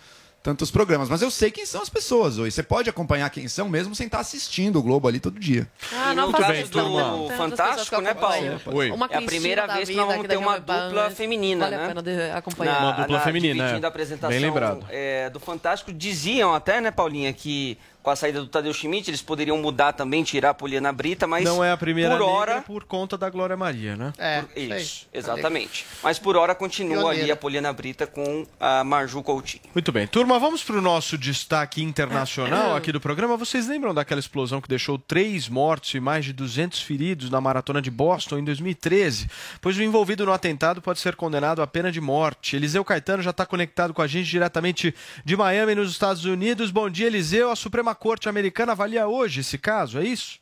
tantos programas. Mas eu sei quem são as pessoas hoje. Você pode acompanhar quem são mesmo sem estar assistindo o Globo ali todo dia. Ah, não no caso do Fantástico, né. Paulo? Oi. Uma é a primeira vez que nós vamos que ter uma a dupla feminina, vale a né? pena de- acompanhar. Uma dupla feminina, dividindo é. a apresentação Bem lembrado. é, do Fantástico. Diziam até, né, Paulinha, que com a saída do Tadeu Schmidt eles poderiam mudar também, tirar a Poliana Brita, mas não é a primeira por hora... por conta da Glória Maria, né? É, Por- Isso, exatamente. Mas por hora continua Pioneira. ali a Poliana Brita com a Marju Coutinho. Muito bem. Turma, vamos para o nosso destaque internacional aqui do programa. Vocês lembram daquela explosão que deixou três mortos e mais de 200 feridos na maratona de Boston em 2013? Pois o envolvido no atentado pode ser condenado à pena de morte. Eliseu Caetano já está conectado com a gente diretamente de Miami, nos Estados Unidos. Bom dia, Eliseu. A Suprema Corte Americana avalia hoje esse caso, é isso?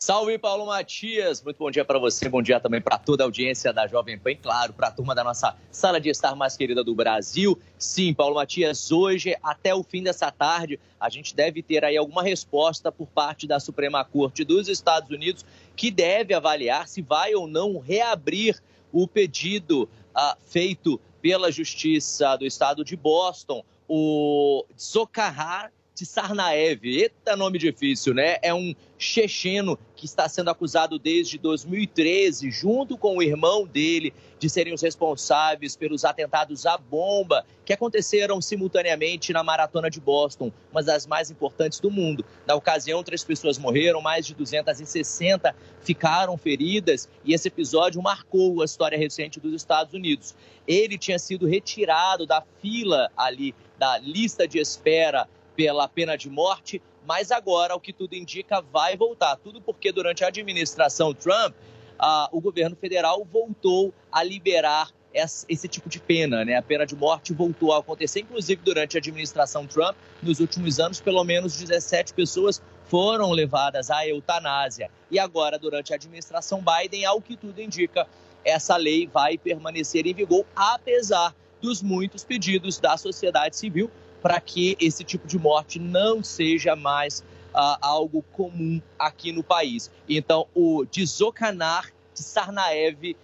Salve, Paulo Matias. Muito bom dia para você, bom dia também para toda a audiência da Jovem Pan, claro, para a turma da nossa sala de estar mais querida do Brasil. Sim, Paulo Matias, hoje, até o fim dessa tarde, a gente deve ter aí alguma resposta por parte da Suprema Corte dos Estados Unidos, que deve avaliar se vai ou não reabrir o pedido ah, feito pela Justiça do Estado de Boston, o Zokhar Tsarnaev. Eita, nome difícil, né? É um checheno que está sendo acusado desde 2013, junto com o irmão dele, de serem os responsáveis pelos atentados à bomba que aconteceram simultaneamente na Maratona de Boston, uma das mais importantes do mundo. Na ocasião, três pessoas morreram, mais de 260 ficaram feridas e esse episódio marcou a história recente dos Estados Unidos. Ele tinha sido retirado da fila ali, da lista de espera pela pena de morte, mas agora, o que tudo indica, vai voltar. Tudo porque durante a administração Trump, ah, o governo federal voltou a liberar esse, tipo de pena, né? A pena de morte voltou a acontecer, inclusive durante a administração Trump, nos últimos anos, pelo menos 17 pessoas foram levadas à eutanásia. E agora, durante a administração Biden, ao que tudo indica, essa lei vai permanecer em vigor, apesar dos muitos pedidos da sociedade civil para que esse tipo de morte não seja mais uh, algo comum aqui no país. Então, o Desocanar de Sarnaev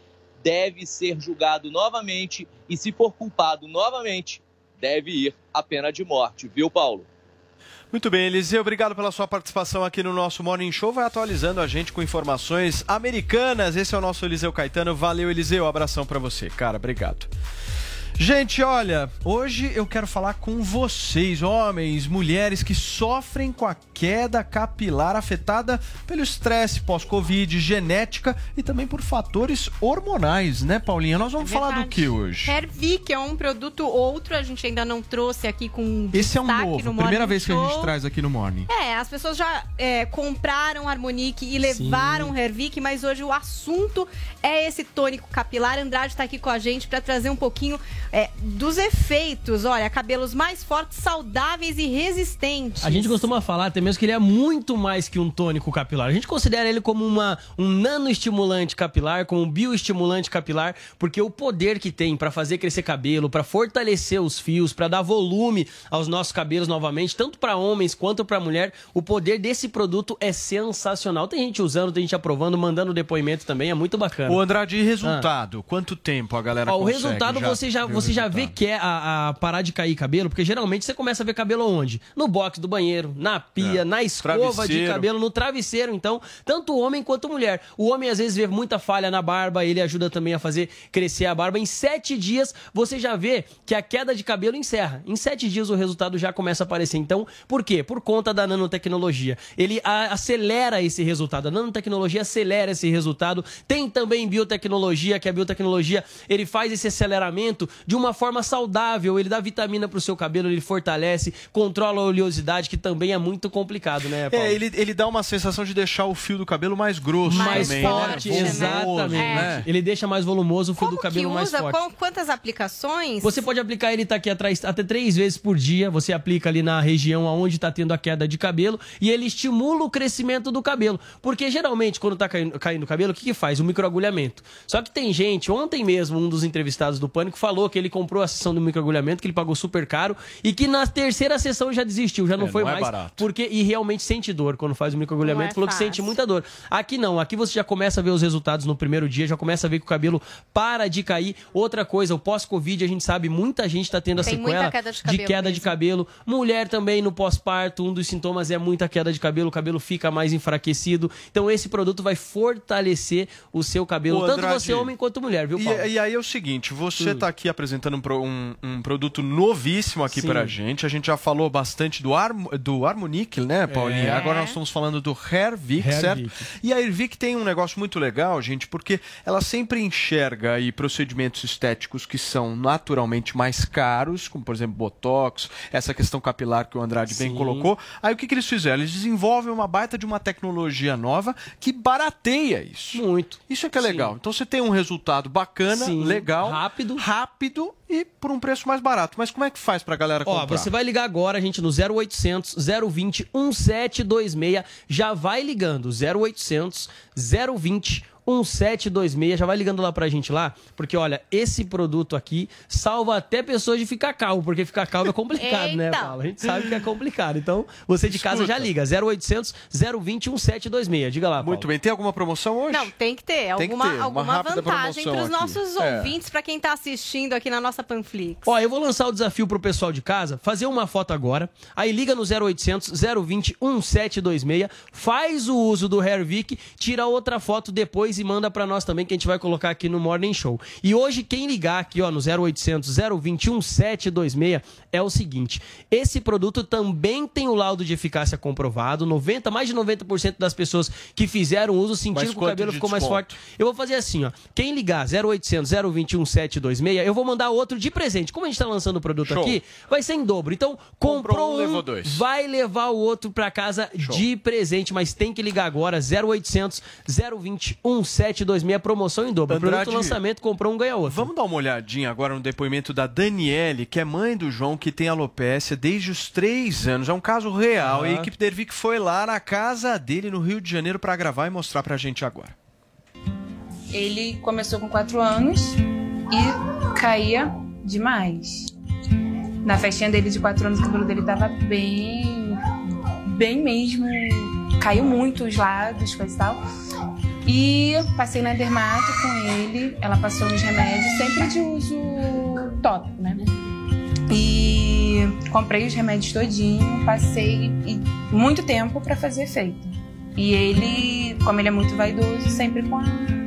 deve ser julgado novamente e, se for culpado novamente, deve ir à pena de morte, viu, Paulo? Muito bem, Eliseu, obrigado pela sua participação aqui no nosso Morning Show. Vai atualizando a gente com informações americanas. Esse é o nosso Eliseu Caetano. Valeu, Eliseu. abração para você, cara. Obrigado. Gente, olha, hoje eu quero falar com vocês, homens, mulheres que sofrem com a queda capilar afetada pelo estresse pós-Covid, genética e também por fatores hormonais, né, Paulinha? Nós vamos é falar do que hoje? Hervic é um produto outro, a gente ainda não trouxe aqui com Esse é um novo, no primeira vez Show. que a gente traz aqui no Morning. É, as pessoas já é, compraram Harmonique e levaram Hervic, mas hoje o assunto é esse tônico capilar. Andrade está aqui com a gente para trazer um pouquinho é, dos efeitos. Olha, cabelos mais fortes, saudáveis e resistentes. A gente costuma falar até mesmo que ele é muito mais que um tônico capilar. A gente considera ele como uma, um nanoestimulante capilar, como um bioestimulante capilar, porque o poder que tem para fazer crescer cabelo, para fortalecer os fios, para dar volume aos nossos cabelos novamente, tanto para homens quanto para mulher, o poder desse produto é sensacional. Tem gente usando, tem gente aprovando, mandando depoimento também, é muito bacana. O Andrade, resultado? Ah. Quanto tempo a galera Ó, O resultado já você já você já vê que é a, a, parar de cair cabelo, porque geralmente você começa a ver cabelo onde? No box do banheiro, na pia, é. na escova de cabelo, no travesseiro. Então, tanto homem quanto mulher. O homem às vezes vê muita falha na barba, ele ajuda também a fazer crescer a barba. Em sete dias você já vê que a queda de cabelo encerra. Em sete dias o resultado já começa a aparecer. Então, por quê? Por conta da nanotecnologia. Ele acelera esse resultado. A nanotecnologia acelera esse resultado. Tem também biotecnologia, que a biotecnologia ele faz esse aceleramento de uma forma saudável. Ele dá vitamina pro seu cabelo, ele fortalece, controla a oleosidade, que também é muito complicado, né, Paulo? É, ele, ele dá uma sensação de deixar o fio do cabelo mais grosso mais também, forte, né? exatamente. Né? Ele deixa mais volumoso o fio Como do cabelo usa? mais forte. Qual, quantas aplicações? Você pode aplicar ele tá aqui atrás até três vezes por dia. Você aplica ali na região onde está tendo a queda de cabelo e ele estimula o crescimento do cabelo. Porque geralmente, quando está caindo, caindo o cabelo, o que, que faz? O microagulhamento. Só que tem gente, ontem mesmo, um dos entrevistados do Pânico falou que ele comprou a sessão do microagulhamento, que ele pagou super caro e que na terceira sessão já desistiu, já não É, foi não é mais. barato. porque e realmente sente dor quando faz o microagulhamento. É falou que sente fácil. muita dor. Aqui não, aqui você já começa a ver os resultados no primeiro dia, já começa a ver que o cabelo para de cair. Outra coisa, o pós-Covid, a gente sabe, muita gente está tendo a Tem sequela queda de cabelo queda de mesmo. cabelo. Mulher também no pós-parto, um dos sintomas é muita queda de cabelo, o cabelo fica mais enfraquecido. Então esse produto vai fortalecer o seu cabelo, Ô, tanto Andrade, você homem quanto mulher, viu, Paulo? E, e aí é o seguinte, você Hum. está aqui apresentando um, pro- um- um produto novíssimo aqui Sim. pra gente. A gente já falou bastante do, Arm, do Harmonic, né, Paulinha? É. Agora nós estamos falando do Hervic, Hervic. certo? E a Hervic tem um negócio muito legal, gente, porque ela sempre enxerga aí procedimentos estéticos que são naturalmente mais caros, como por exemplo Botox, essa questão capilar que o Andrade bem Sim. colocou. Aí o que, que eles fizeram? Eles desenvolvem uma baita de uma tecnologia nova que barateia isso. Muito. Isso é que é legal. Então você tem um resultado bacana, Sim. legal, Rápido. rápido rápido e por um preço mais barato. Mas como é que faz pra galera Ó, comprar? você vai ligar agora, gente, no 0800 020 1726. Já vai ligando, 0800 020 1726. Já vai ligando lá pra gente lá, porque olha, esse produto aqui salva até pessoas de ficar calvo, porque ficar calvo é complicado, né. Paulo? A gente sabe que é complicado. Então, você de casa já liga, 0800 020 1726. Diga lá, Paulo. Muito bem, tem alguma promoção hoje? Não, tem que ter. Tem que Alguma, ter, uma alguma vantagem promoção para os aqui. nossos É. ouvintes, para quem tá assistindo aqui na nossa Panflix. Ó, eu vou lançar o desafio pro pessoal de casa, fazer uma foto agora, aí liga no 0800 020 1726, faz o uso do Hervik, tira outra foto depois e manda pra nós também, que a gente vai colocar aqui no Morning Show. E hoje, quem ligar aqui, ó, no 0800 020 1726, é o seguinte, esse produto também tem o laudo de eficácia comprovado, 90, mais de 90% das pessoas que fizeram uso sentiram que o cabelo ficou mais forte. Eu vou fazer assim, ó. Quem ligar 0800 021 1726, eu vou mandar outro de presente. Como a gente tá lançando o produto Show. aqui, vai ser em dobro. Então, comprou, um, um, levou dois. vai levar o outro pra casa de presente, mas tem que ligar agora 0800 020 1726, promoção em dobro. Andrade- Produto lançamento, comprou um ganha outro. Vamos dar uma olhadinha agora no depoimento da Daniele, que é mãe do João, que tem alopécia desde os três anos. É um caso real. Ah. E a equipe da Ervic foi lá na casa dele no Rio de Janeiro pra gravar e mostrar pra gente agora. Ele começou com 4 anos e caía demais. Na festinha dele de 4 anos, o cabelo dele tava bem. bem mesmo. Caiu muito os lados, coisa e tal. E passei na dermato com ele. Ela passou uns remédios, sempre de uso tópico, né? E comprei os remédios todinho, passei muito tempo pra fazer efeito. E ele, como ele é muito vaidoso, sempre com a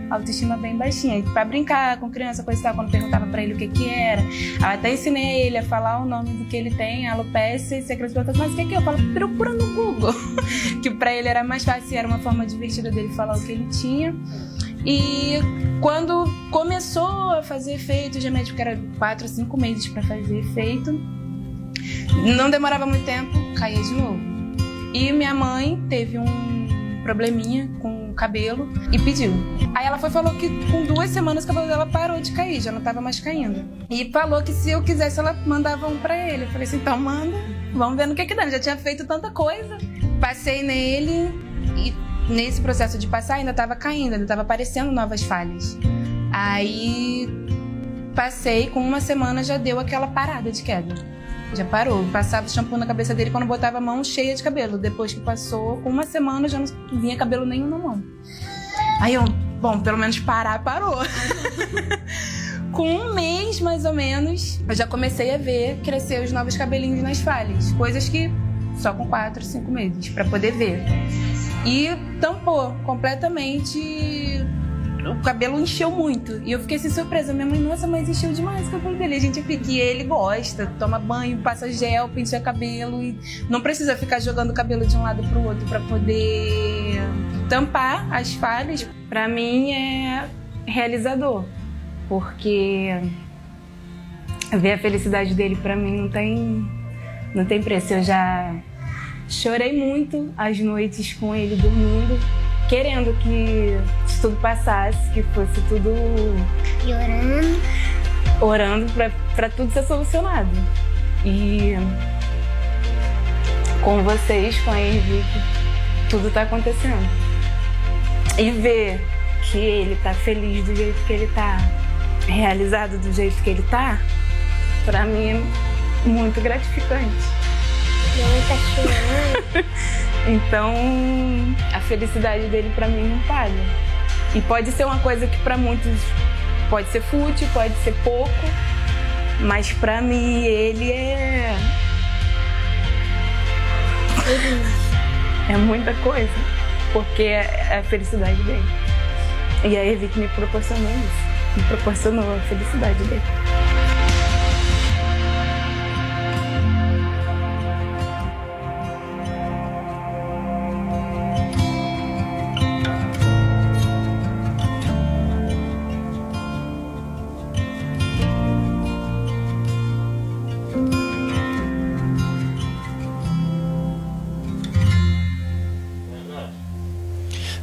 autoestima bem baixinha. Pra brincar com criança, coisa tal, quando perguntava pra ele o que que era, até ensinei ele a falar o nome do que ele tem, alopecia, e se a criança pergunta, mas o que que é? Eu falo, procura no Google. *laughs* que pra ele era mais fácil, era uma forma divertida dele falar o que ele tinha. E quando começou a fazer efeito, já médico era 4, 5 meses pra fazer efeito, não demorava muito tempo, caía de novo. E minha mãe teve um probleminha com o cabelo e pediu. Aí ela foi falou que com duas semanas o cabelo dela parou de cair, já não tava mais caindo. E falou que se eu quisesse ela mandava um pra ele. Eu falei assim, então manda, vamos ver no que que dá. Já tinha feito tanta coisa. Passei nele e nesse processo de passar ainda tava caindo, ainda tava aparecendo novas falhas. Aí passei, com uma semana já deu aquela parada de queda. Já parou. Passava shampoo na cabeça dele quando botava a mão cheia de cabelo. Depois que passou, uma semana já não vinha cabelo nenhum na mão. Aí eu, bom, pelo menos parar, parou. *laughs* com um mês mais ou menos, eu já comecei a ver crescer os novos cabelinhos nas falhas. Coisas que só com quatro, cinco meses, pra poder ver. E tampou completamente o cabelo encheu muito. E eu fiquei assim surpresa. Minha mãe, nossa, mas encheu demais o cabelo dele. A gente. E ele gosta, toma banho, passa gel, penteia cabelo. E não precisa ficar jogando o cabelo de um lado pro outro pra poder tampar as falhas. Pra mim é realizador. Porque ver a felicidade dele pra mim não tem, não tem preço. Eu já chorei muito as noites com ele dormindo, querendo que tudo passasse, que fosse tudo. E orando. Orando pra, pra tudo ser solucionado. E com vocês, com a Henrique, tudo tá acontecendo. E ver que ele tá feliz do jeito que ele tá, realizado do jeito que ele tá, pra mim é muito gratificante. Tá chorando. *laughs* Então, a felicidade dele pra mim não paga. E pode ser uma coisa que pra muitos pode ser fútil, pode ser pouco, mas pra mim ele é *laughs* é muita coisa, porque é a felicidade dele. E a Evic me proporcionou isso, me proporcionou a felicidade dele.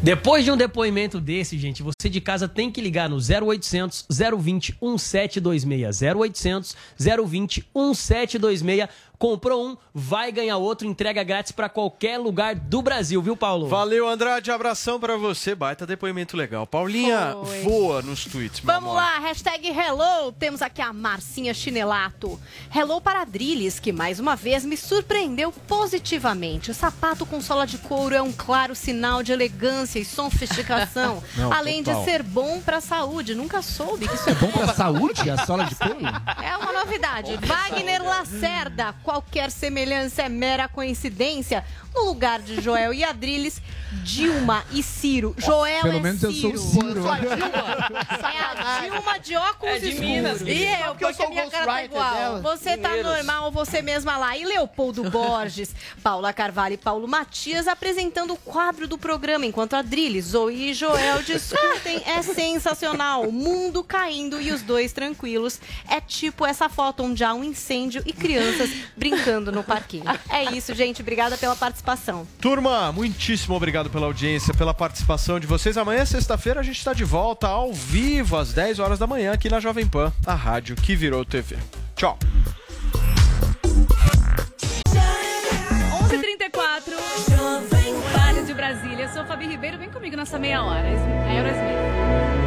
Depois de um depoimento desse, gente, você de casa tem que ligar no 0800 020 1726. 0800 020 1726. Comprou um, vai ganhar outro, entrega grátis para qualquer lugar do Brasil, viu, Paulo? Valeu, Andrade. Abração pra você. Baita depoimento legal. Paulinha, Foi. voa nos tweets, meu Vamos amor. lá, hashtag Hello. Temos aqui a Marcinha Chinelato. Hello para a Drilis, que mais uma vez me surpreendeu positivamente. O sapato com sola de couro é um claro sinal de elegância e sofisticação. *laughs* Não, além total. de ser bom para a saúde. Nunca soube que isso É bom pra saúde, a sola de couro? É uma novidade. Wagner Lacerda. Qualquer semelhança é mera coincidência. No lugar de Joel e Adriles, Dilma e Ciro. Joel Pelo é menos eu Ciro. sou o Ciro. Sua Dilma. É a Dilma de óculos É de. Minas, E eu, Porque eu porque sou a minha o cara tá igual. dela. Você tá Mineiros. normal, você mesma lá. E Leopoldo *laughs* Borges, Paula Carvalho e Paulo Matias apresentando o quadro do programa, enquanto Adriles, Zoe e Joel discutem. É sensacional. Mundo caindo e os dois tranquilos. É tipo essa foto onde há um incêndio e crianças brincando no parquinho. É isso, gente. Obrigada pela participação. Turma, muitíssimo obrigado pela audiência, pela participação de vocês. Amanhã, sexta-feira, a gente está de volta ao vivo, às 10 horas da manhã, aqui na Jovem Pan, a rádio que virou TV. Tchau. 11h34, Rádio de Brasília. Eu sou Fabi Ribeiro, vem comigo nessa meia hora. Aerosmith.